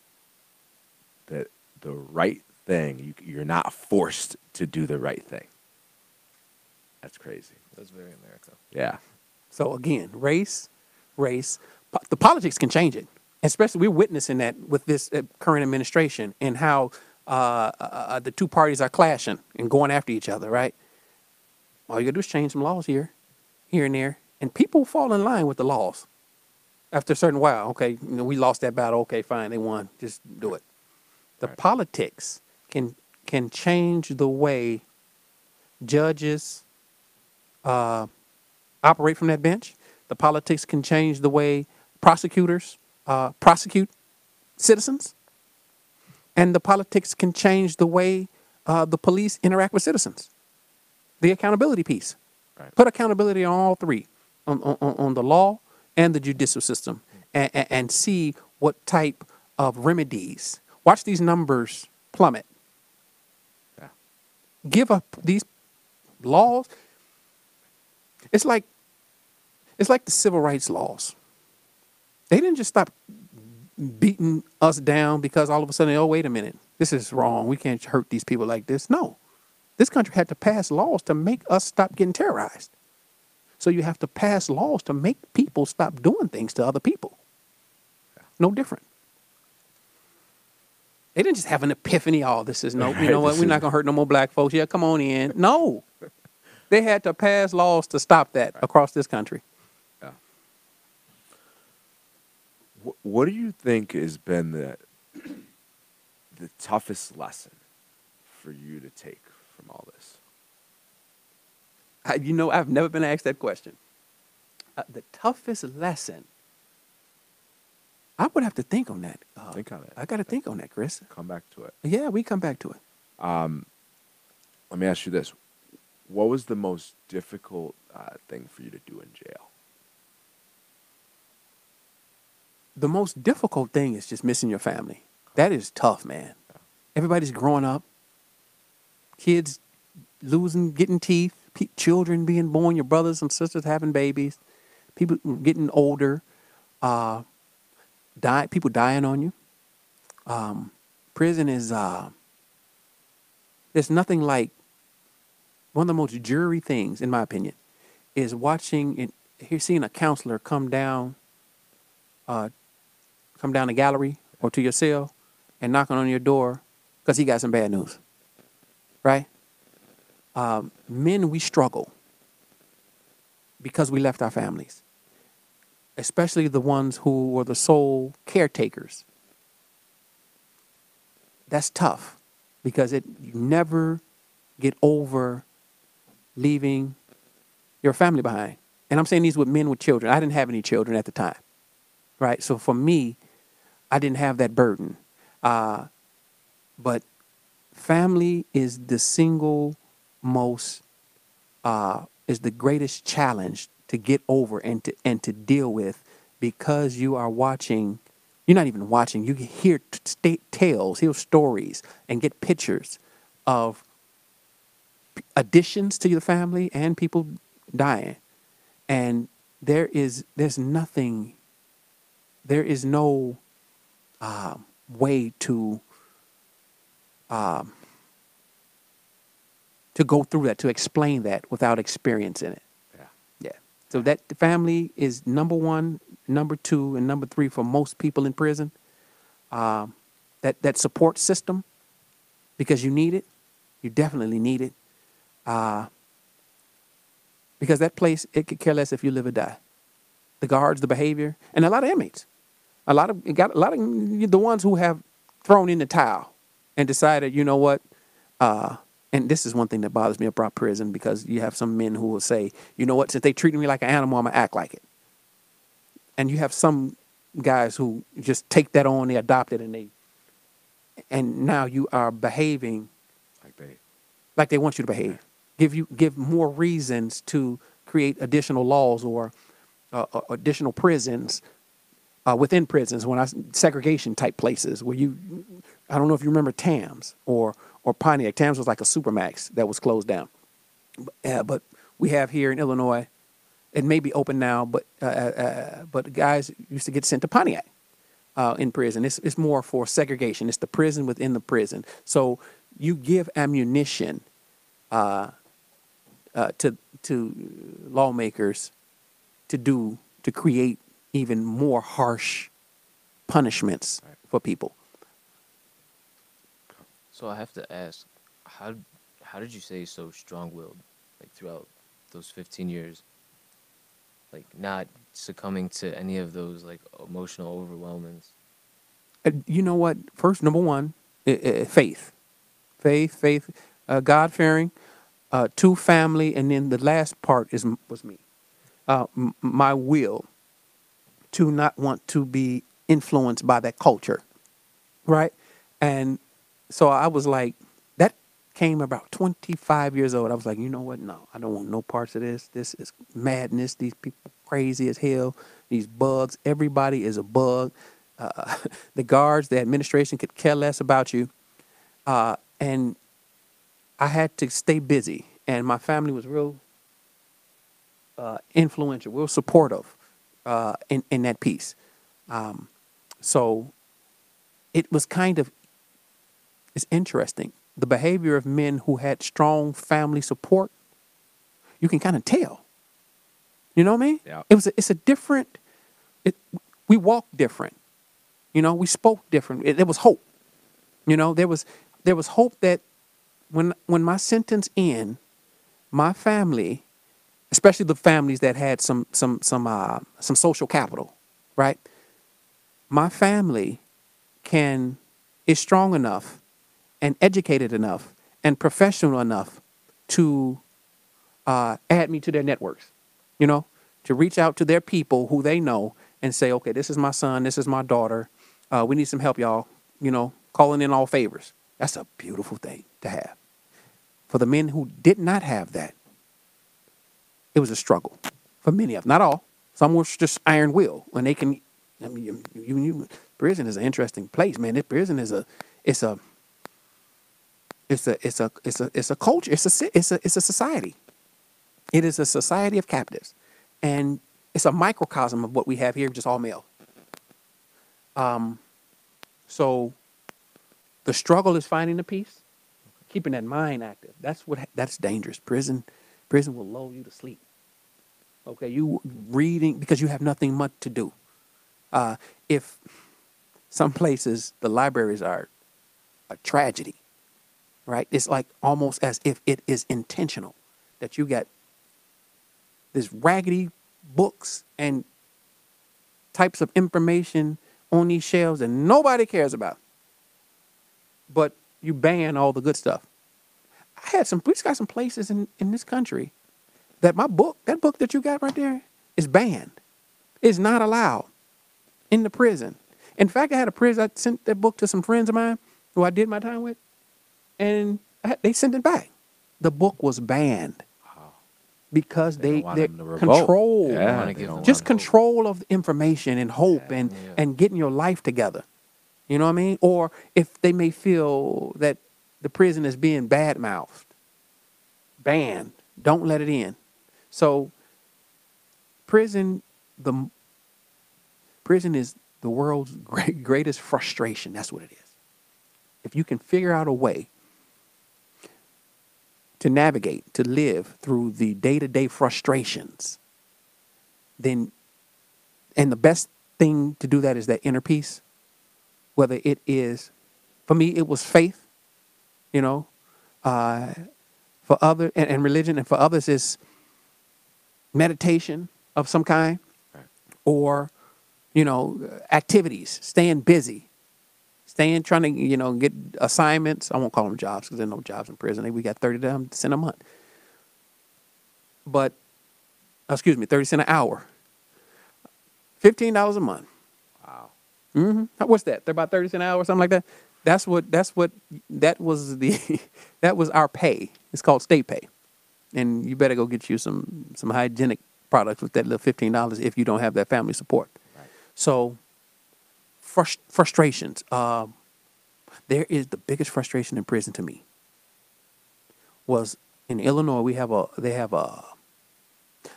That the right thing, you, you're not forced to do the right thing. That's crazy. That's very America. Yeah. So again, race, race, po- the politics can change it. Especially, we're witnessing that with this uh, current administration and how uh, uh, uh, the two parties are clashing and going after each other. Right? All you gotta do is change some laws here, here and there, and people fall in line with the laws. After a certain while, okay, you know, we lost that battle. Okay, fine, they won. Just do it. The politics can can change the way judges uh, operate from that bench. The politics can change the way prosecutors uh, prosecute citizens. And the politics can change the way uh, the police interact with citizens. The accountability piece. Right. Put accountability on all three on, on, on the law and the judicial system and, and, and see what type of remedies. Watch these numbers plummet. Yeah. Give up these laws. It's like it's like the civil rights laws. They didn't just stop beating us down because all of a sudden, oh wait a minute, this is wrong. We can't hurt these people like this. No. This country had to pass laws to make us stop getting terrorized. So you have to pass laws to make people stop doing things to other people. No different. They didn't just have an epiphany. Oh, this is no, you know what? We're not gonna hurt no more black folks. Yeah, come on in. No, they had to pass laws to stop that across this country. Wh- What do you think has been the the toughest lesson for you to take from all this? I, you know, I've never been asked that question. Uh, the toughest lesson. I would have to think on that. Uh, Think on it. I got to think on that, Chris. Come back to it. Yeah, we come back to it. Um, let me ask you this: What was the most difficult uh, thing for you to do in jail? the most difficult thing is just missing your family. That is tough, man. Everybody's growing up. Kids losing, getting teeth. Pe- children being born. Your brothers and sisters having babies. People getting older. Uh, die. People dying on you. Um, prison is. Uh, there's nothing like. One of the most jury things, in my opinion, is watching and seeing a counselor come down uh, come down the gallery or to your cell and knocking on your door because he got some bad news. Right? Um, men, we struggle because we left our families, especially the ones who were the sole caretakers. That's tough because it you never get over leaving your family behind. And I'm saying these with men with children. I didn't have any children at the time right? So for me, I didn't have that burden. Uh, but family is the single most, uh, is the greatest challenge to get over and to and to deal with because you are watching. You're not even watching. You hear t- tales, hear stories, and get pictures of additions to your family and people dying. And there is there's nothing there is no um, way to um, to go through that to explain that without experiencing it. Yeah. Yeah. So that family is number one, number two, and number three for most people in prison. Um, that that support system, because you need it, you definitely need it. Uh, because that place, it could care less if you live or die. The guards, the behavior, and a lot of inmates. A lot of got a lot of the ones who have thrown in the towel and decided, you know what, uh, and this is one thing that bothers me about prison because you have some men who will say, you know what, since they treat me like an animal, I'm gonna act like it. And you have some guys who just take that on, they adopt it, and they, and now you are behaving Like they, like they want you to behave. Give you give more reasons to create additional laws or uh, uh, additional prisons uh, within prisons. When I segregation type places where you, I don't know if you remember Tamms or or Pontiac. Tamms was like a Supermax that was closed down. Uh, but we have here in Illinois, it may be open now, but uh, uh, but the guys used to get sent to Pontiac uh, in prison. It's it's more for segregation. It's the prison within the prison. So you give ammunition uh, uh, to to lawmakers to do to create even more harsh punishments for people. So I have to ask, how how did you say so strong-willed, like throughout those 15 years, like not succumbing to any of those like emotional overwhelmings? Uh, you know what? First, number one, faith, faith, faith, uh, God fearing. Uh, two, family, and then the last part is was me. Uh, m- my will to not want to be influenced by that culture, right? And so I was like, that came about 25 years old. I was like, you know what? No, I don't want no parts of this. This is madness. These people crazy as hell. These bugs. Everybody is a bug. Uh, the guards, the administration could care less about you. Uh, and I had to stay busy, and my family was real uh, influential, real supportive uh, in in that piece. Um, so it was kind of it's interesting the behavior of men who had strong family support. You can kind of tell. You know what I mean? Yeah. It was a, it's a different. It we walked different. You know, we spoke different. It, there was hope. You know, there was there was hope that when when my sentence end, my family, especially the families that had some some some uh, some social capital, right? My family can is strong enough and educated enough and professional enough to uh, add me to their networks. You know, to reach out to their people who they know and say, okay, this is my son, this is my daughter. Uh, we need some help, y'all. You know, calling in all favors. That's a beautiful thing to have. For the men who did not have that, it was a struggle for many of them. Not all. Some were just iron will when they can. I mean, you, you, you, prison is an interesting place, man. This prison is a, it's a, it's a, it's a, it's a, it's a culture. It's a, it's a, it's a society. It is a society of captives, and it's a microcosm of what we have here, just all male. Um, so the struggle is finding the peace, keeping that mind active. That's what that's dangerous. Prison, prison will lull you to sleep. Okay, you reading because you have nothing much to do. Uh, if some places the libraries are a tragedy, right? It's like almost as if it is intentional that you got this raggedy books and types of information on these shelves that nobody cares about. But you ban all the good stuff. I had some, we just got some places in, in this country that my book, that book that you got right there, is banned. It's not allowed in the prison. In fact, I had a prison, I sent that book to some friends of mine who I did my time with, and they sent it back. The book was banned because They they, they them to revolt. control Yeah, they give don't them just control of information and hope and Yeah. and getting your life together you know what i mean or if they may feel that the prison is being bad mouthed banned don't let it in so prison the prison is the world's great, greatest frustration that's what it is if you can figure out a way to navigate, to live through the day to day frustrations, then, and the best thing to do that is that inner peace, whether it is, for me, it was faith, you know, uh, for other, and, and religion, and for others, is meditation of some kind, or, you know, activities, staying busy, staying trying to you know get assignments. I won't call them jobs because there's no jobs in prison. We got thirty cent a month, but excuse me, thirty cent an hour, fifteen dollars a month. Wow. Mm-hmm. What's that? They're about thirty cent an hour or something like that. That's what. That's what. That was the. that was our pay. It's called state pay, and you better go get you some some hygienic products with that little fifteen dollars if you don't have that family support. So, frust- frustrations. Um, there is the biggest frustration in prison to me was in Illinois. We have a they have a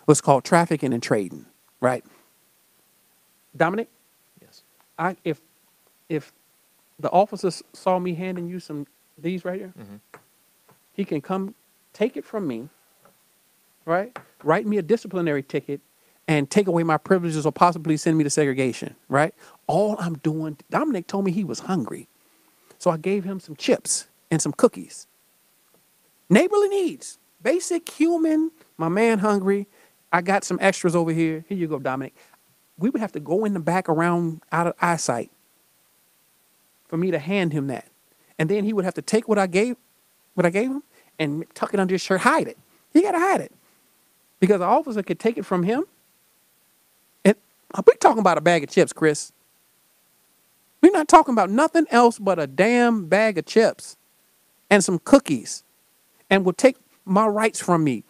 what's called trafficking and trading, right? Dominic, Yes. I if if the officers saw me handing you some these right here, he can come take it from me, right? Write me a disciplinary ticket and take away my privileges or possibly send me to segregation, right? All I'm doing, Dominic told me he was hungry. So I gave him some chips and some cookies. Neighborly needs, basic human, my man hungry. I got some extras over here. Here you go, Dominic. We would have to go in the back around out of eyesight for me to hand him that. And then he would have to take what I gave, what I gave him, and tuck it under his shirt, hide it. He got to hide it because the officer could take it from him. We're talking about a bag of chips, Chris. We're not talking about nothing else but a damn bag of chips and some cookies, and will take my rights from me.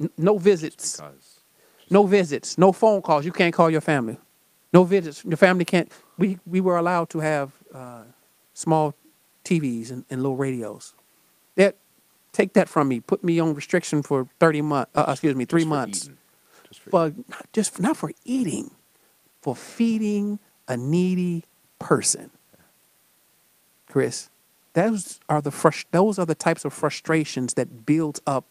N- no visits. No visits, no phone calls. You can't call your family. No visits. Your family can't. We we were allowed to have uh, small TVs and, and little radios. That take that from me. Put me on restriction for thirty months. Uh, excuse me, three just months. eating. Just for For not just not for eating, for feeding a needy person. Chris, those are the frust- those are the types of frustrations that build up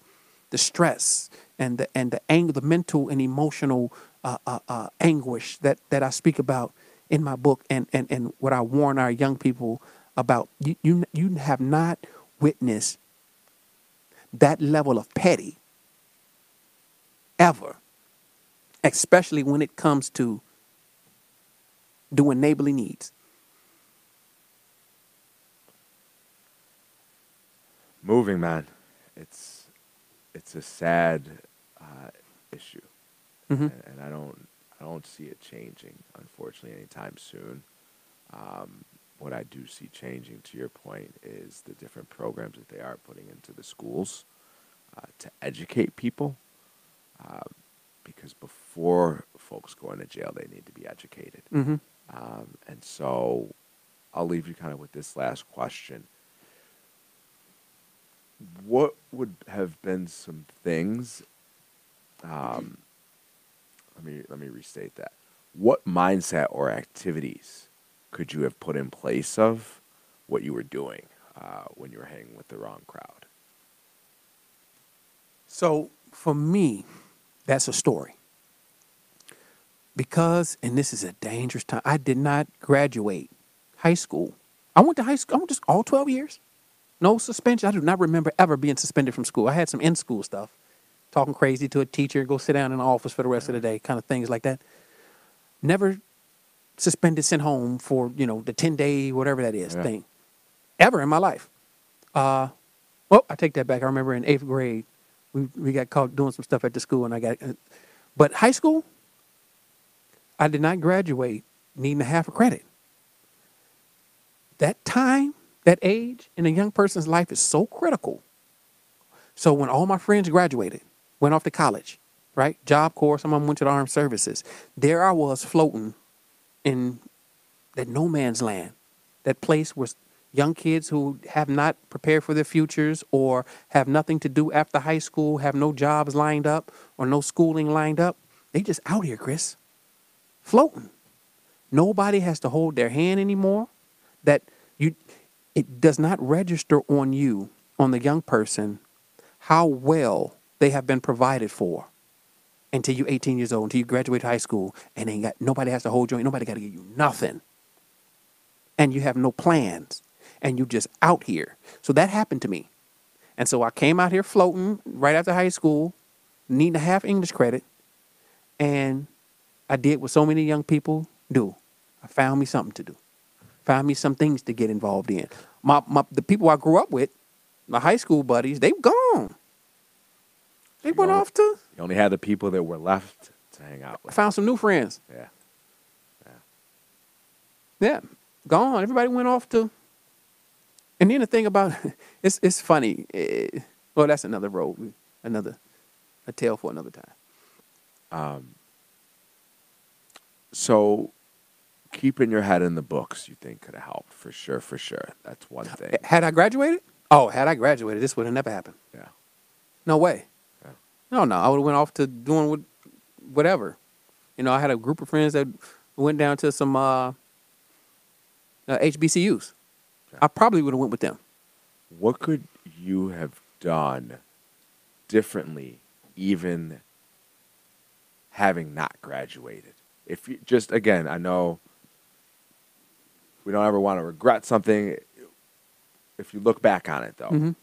the stress and the and the anger, the mental and emotional uh, uh, uh, anguish that that I speak about in my book, and and and what I warn our young people about. You you you have not witnessed that level of petty ever, especially when it comes to doing neighborly needs. moving, man. It's it's a sad uh, issue, Mhm. and, and I don't I don't see it changing, unfortunately, anytime soon. Um, what I do see changing, to your point, is the different programs that they are putting into the schools uh, to educate people. Uh, because before folks go into jail, they need to be educated. Mm-hmm. Um, and so I'll leave you kind of with this last question. What would have been some things? Um, let me let me restate that. What mindset or activities could you have put in place of what you were doing uh, when you were hanging with the wrong crowd? So for me, that's a story. Because, and this is a dangerous time, I did not graduate high school. I went to high school, I went to all 12 years. No suspension. I do not remember ever being suspended from school. I had some in school stuff, talking crazy to a teacher, go sit down in the office for the rest of the day, kind of things like that. Never suspended, sent home for, you know, the 10 day, whatever that is Yeah. thing, ever in my life. Uh, well, I take that back. I remember in eighth grade, we, we got caught doing some stuff at the school, and I got, but high school, I did not graduate needing a half a credit. That time, that age in a young person's life is so critical. So when all my friends graduated, went off to college, right? Job Corps, some of them went to the armed services. There I was floating in that no man's land, that place where young kids who have not prepared for their futures or have nothing to do after high school, have no jobs lined up or no schooling lined up, they just out here, Chris, floating. Nobody has to hold their hand anymore. That you, it does not register on you, on the young person, how well they have been provided for until you're 18 years old, until you graduate high school, and ain't got nobody has to hold you, nobody got to give you nothing, and you have no plans, and you just out here. So that happened to me, and so I came out here floating right after high school, needing a half English credit, and I did what so many young people do. I found me something to do, found me some things to get involved in. My, my the people I grew up with, my high school buddies, they've gone. They went only- off to You only had the people that were left to hang out with. I found some new friends. Yeah. Yeah, Yeah. gone. Everybody went off to. And then the thing about it's it's funny. eh, well, that's another road, another a tale for another time. Um, so keeping your head in the books, you think could have helped for sure, for sure. That's one thing. Had I graduated? Oh, had I graduated, this would have never happened. Yeah. No way. Yeah. No, no. I would have went off to doing what, whatever. You know, I had a group of friends that went down to some uh, uh, HBCUs. I probably would have went with them. What could you have done differently, even having not graduated? If you just again, I know we don't ever want to regret something. If you look back on it, though, Mhm.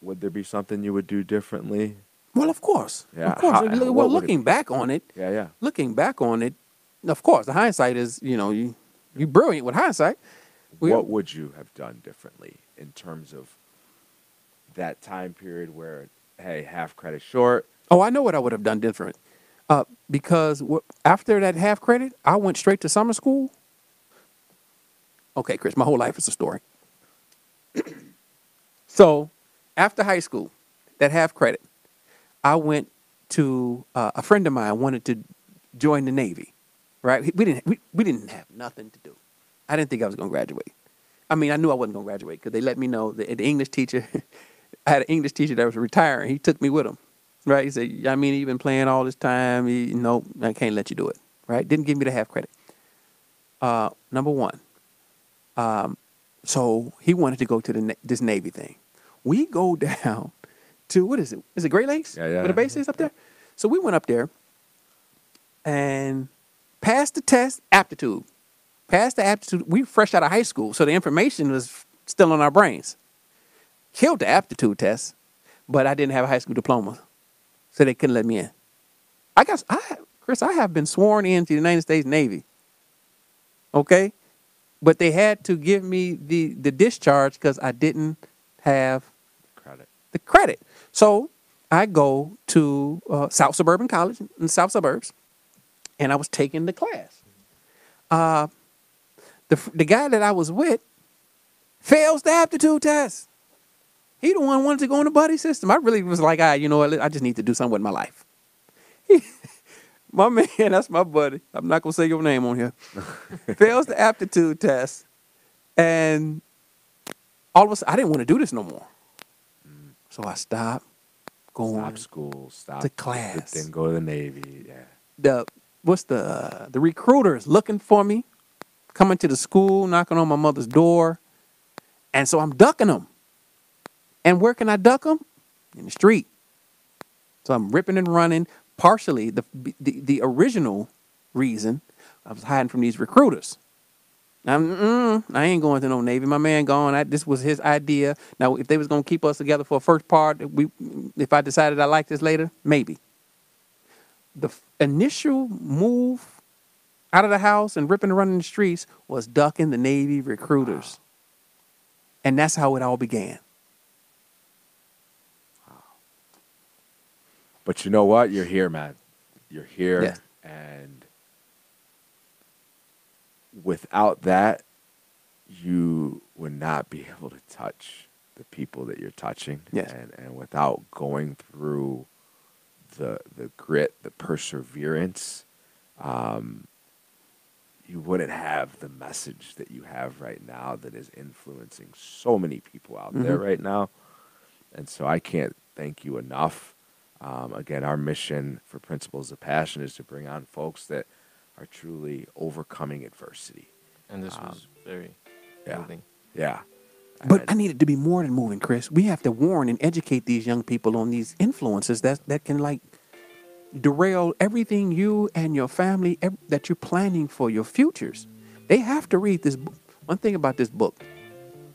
would there be something you would do differently? Well, of course. Yeah, Of course. how- well, it looking back on it, Yeah, yeah. looking back on it, of course, the hindsight is, you know, you you brilliant with hindsight. We- what would you have done differently in terms of that time period where, hey, half credit short? Oh, I know what I would have done different. Uh, because wh- after that half credit, I went straight to summer school. Okay, Chris, my whole life is a story. so, after high school, that half credit, I went to uh, a friend of mine wanted to join the Navy. Right? We didn't we, we didn't have nothing to do. I didn't think I was going to graduate. I mean, I knew I wasn't going to graduate because they let me know the English teacher. I had an English teacher that was retiring. He took me with him. Right? He said, "I mean, you've been playing all this time. You, no, I can't let you do it." Right? Didn't give me the half credit. Uh, number one. Um, so he wanted to go to the this Navy thing. We go down to what is it? Is it Great Lakes? Yeah, yeah. Where the base is up there. So we went up there and passed the test, aptitude. Passed the aptitude. We fresh out of high school, so the information was still on our brains. Killed the aptitude test, but I didn't have a high school diploma, so they couldn't let me in. I guess I, Chris, I have been sworn into the United States Navy. Okay, but they had to give me the the discharge because I didn't have Credit. the credit. So I go to uh, South Suburban College in the South Suburbs, and I was taking the class. Uh, the the guy that I was with fails the aptitude test. He the one wanted to go in the buddy system. I really was like, ah, you know what? I just need to do something with my life. my man, that's my buddy. I'm not gonna say your name on here. fails the aptitude test, and all of a sudden, I didn't want to do this no more. So I stopped going Stop school. Stop to class. Then go to the Navy. Yeah. the what's the uh, the recruiters looking for me, coming to the school, knocking on my mother's door, and so I'm ducking them. And where can I duck them? In the street. So I'm ripping and running. Partially, the the, the original reason I was hiding from these recruiters. I'm, I ain't going to no Navy. My man gone. I, this was his idea. Now, if they was gonna keep us together for a first part, we, if I decided I like this later, maybe the initial move out of the house and ripping and running the streets was ducking the Navy recruiters. And that's how it all began. But you know what? You're here, man. You're here. Yeah. And without that, you would not be able to touch the people that you're touching. Yes. And, and without going through the, the grit, the perseverance, um, you wouldn't have the message that you have right now that is influencing so many people out there Mhm. right now. And so I can't thank you enough. Um, again, our mission for Principles of Passion is to bring on folks that are truly overcoming adversity. And this Um, was very yeah. moving. Yeah. But And- I needed to be more than moving, Chris. We have to warn and educate these young people on these influences that that can like derail everything you and your family ev- that you're planning for your futures. They have to read this book. One thing about this book.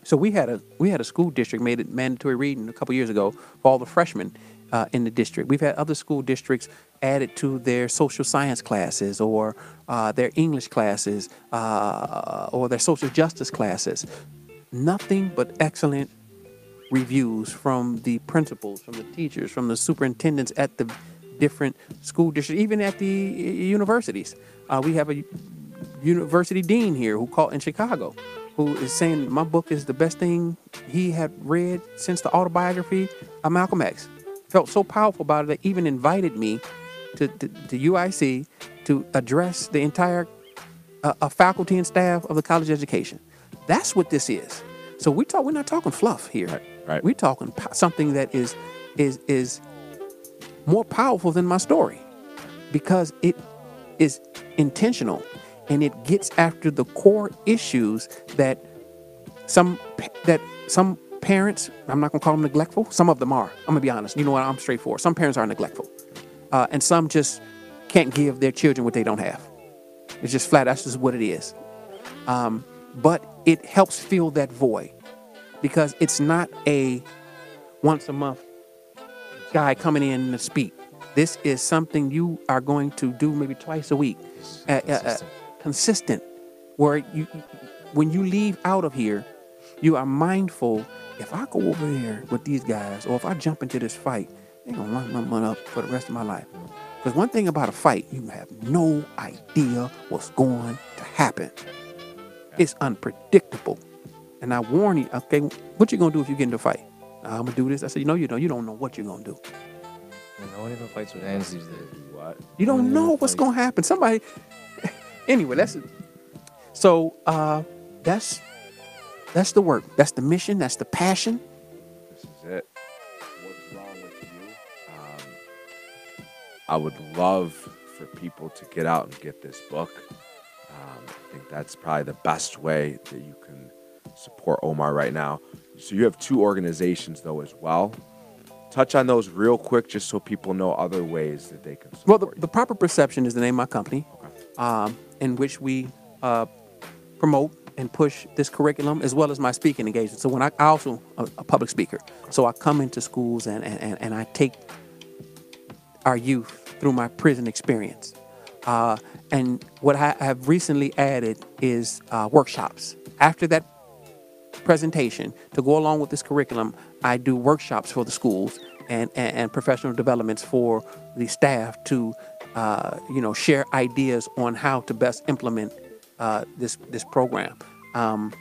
So we had a we had a school district made it mandatory reading a couple years ago for all the freshmen uh, in the district. We've had other school districts add it to their social science classes or uh, their English classes uh, or their social justice classes. Nothing but excellent reviews from the principals, from the teachers, from the superintendents at the different school districts, even at the universities. Uh, we have a university dean here who called in Chicago, who is saying my book is the best thing he had read since the autobiography of Malcolm X. Felt so powerful about it that even invited me to, to, to UIC to address the entire uh, uh, faculty and staff of the college education. That's what this is. So we talk. We're not talking fluff here. Right, right. We're talking po- something that is is is more powerful than my story because it is intentional and it gets after the core issues that some that some parents i'm not going to call them neglectful some of them are i'm going to be honest you know what i'm straightforward some parents are neglectful. Uh, and some just can't give their children what they don't have. It's just flat that's just what it is. Um, but it helps fill that void because it's not a once a month guy coming in to speak. This is something you are going to do maybe twice a week. Uh, uh, uh, Consistent. consistent where you when you leave out of here you are mindful if i go over there with these guys or if i jump into this fight they're gonna lock my money up for the rest of my life because one thing about a fight you have no idea what's going to happen it's unpredictable and i warn you okay what you gonna do if you get into a fight i'm gonna do this i said you know you don't you don't know what you're gonna do No one even fights with hands these days. What? You don't know what's like- gonna happen. Somebody. anyway, that's so. uh That's that's the work. That's the mission. That's the passion. This is it. What's wrong with you? Um, I would love for people to get out and get this book. Um, I think that's probably the best way that you can support Omar right now. So you have two organizations though as well. Touch on those real quick, just so people know other ways that they can Well, support the, the proper perception is the name of my company, um, in which we uh, promote and push this curriculum as well as my speaking engagement. So when I, I also a, a public speaker, so I come into schools and, and, and, I take our youth through my prison experience. Uh, and what I have recently added is uh, workshops. After that presentation, to go along with this curriculum, I do workshops for the schools and, and, and professional developments for the staff to, uh, you know, share ideas on how to best implement uh, this this program. Um,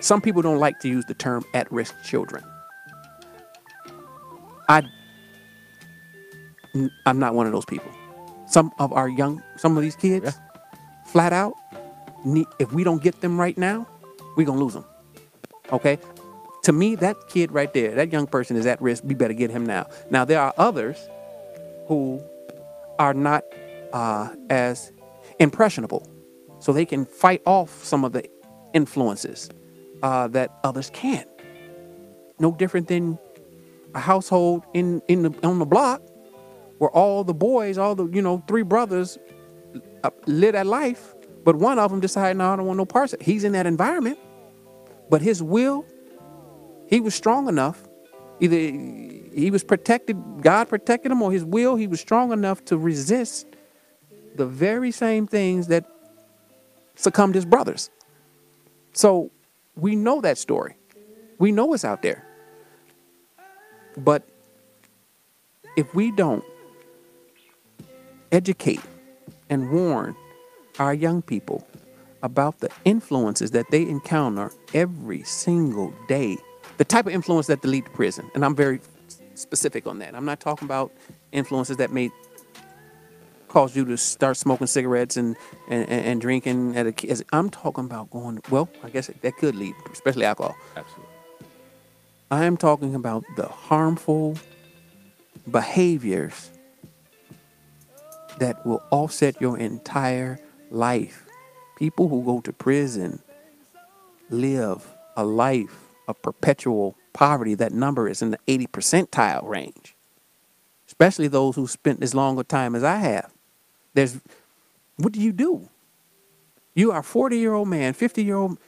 some people don't like to use the term at-risk children. I, I'm not one of those people. Some of our young, some of these kids, flat out, need, if we don't get them right now, we're gonna lose them. Okay. To me, that kid right there, that young person is at risk. We better get him now. Now there are others who are not uh, as impressionable, so they can fight off some of the influences uh, that others can't. No different than a household in in the, on the block where all the boys, all the you know three brothers, uh, live that life, but one of them decided, no, I don't want no parts. He's in that environment, but his will, he was strong enough. Either he was protected, God protected him, or his will, he was strong enough to resist the very same things that succumbed his brothers. So we know that story. We know it's out there. But if we don't educate and warn our young people about the influences that they encounter every single day, the type of influence that lead to prison, and I'm very specific on that. I'm not talking about influences that may cause you to start smoking cigarettes and and, and, and drinking at a ki- as I'm talking about going well I guess that could lead especially alcohol Absolutely. I am talking about the harmful behaviors that will offset your entire life. People who go to prison live a life of perpetual poverty. That number is in the 80 percentile range, especially those who spent as long a time as I have. There's, what do you do? You are a 40 year old man, 50 year old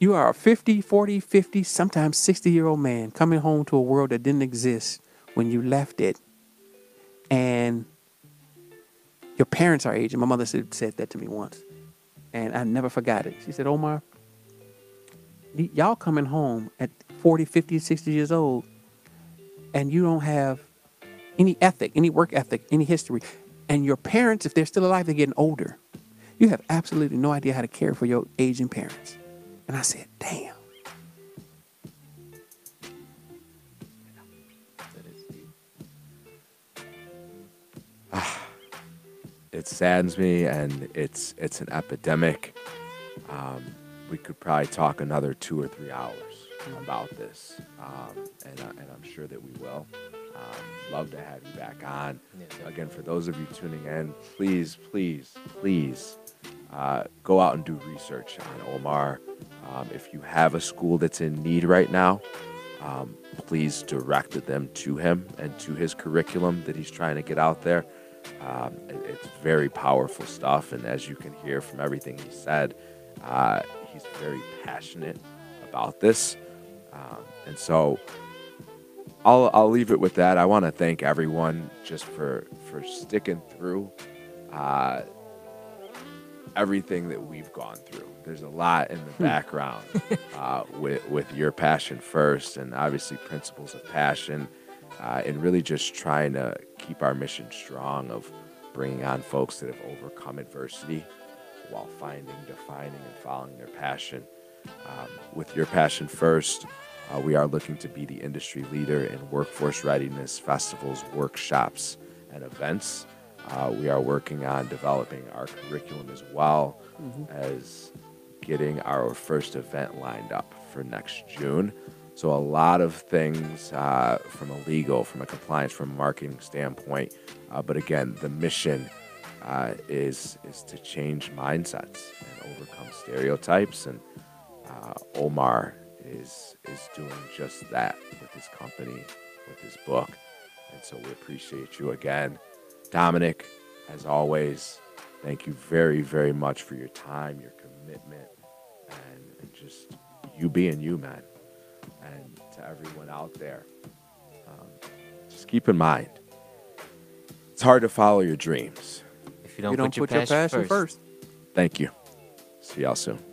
you are a 50, 40, 50, sometimes 60 year old man coming home to a world that didn't exist when you left it. And your parents are aging. My mother said, said that to me once. And I never forgot it. She said, Omar, y- y'all coming home at 40, 50, 60 years old, and you don't have any ethic, any work ethic, any history. And your parents, if they're still alive, they're getting older. You have absolutely no idea how to care for your aging parents. And I said, damn. it saddens me and it's it's an epidemic um, we could probably talk another two or three hours about this, um, and, and I'm sure that we will. Um, love to have you back on. Yeah. Again, for those of you tuning in, please, please, please uh, go out and do research on Omar. Um, if you have a school that's in need right now, um, please direct them to him and to his curriculum that he's trying to get out there. Um, it- it's very powerful stuff, and as you can hear from everything he said, uh, he's very passionate about this. Um, and so I'll, I'll leave it with that. I want to thank everyone just for, for sticking through uh, everything that we've gone through. There's a lot in the background uh, with, with your passion first, and obviously principles of passion, uh, and really just trying to keep our mission strong of bringing on folks that have overcome adversity while finding, defining, and following their passion. Um, with your passion first, uh, we are looking to be the industry leader in workforce readiness festivals, workshops, and events. Uh, we are working on developing our curriculum as well as getting our first event lined up for next June. So, a lot of things uh, from a legal, from a compliance, from a marketing standpoint. Uh, but again, the mission uh, is is to change mindsets and overcome stereotypes. And uh, Omar is is doing just that with his company, with his book. And so we appreciate you again, Dominic. As always, thank you very very much for your time, your commitment, and, and just you being you, man. And to everyone out there, um, just keep in mind, it's hard to follow your dreams. If you don't, you don't put, your, put your passion passion first. first. Thank you. See y'all soon.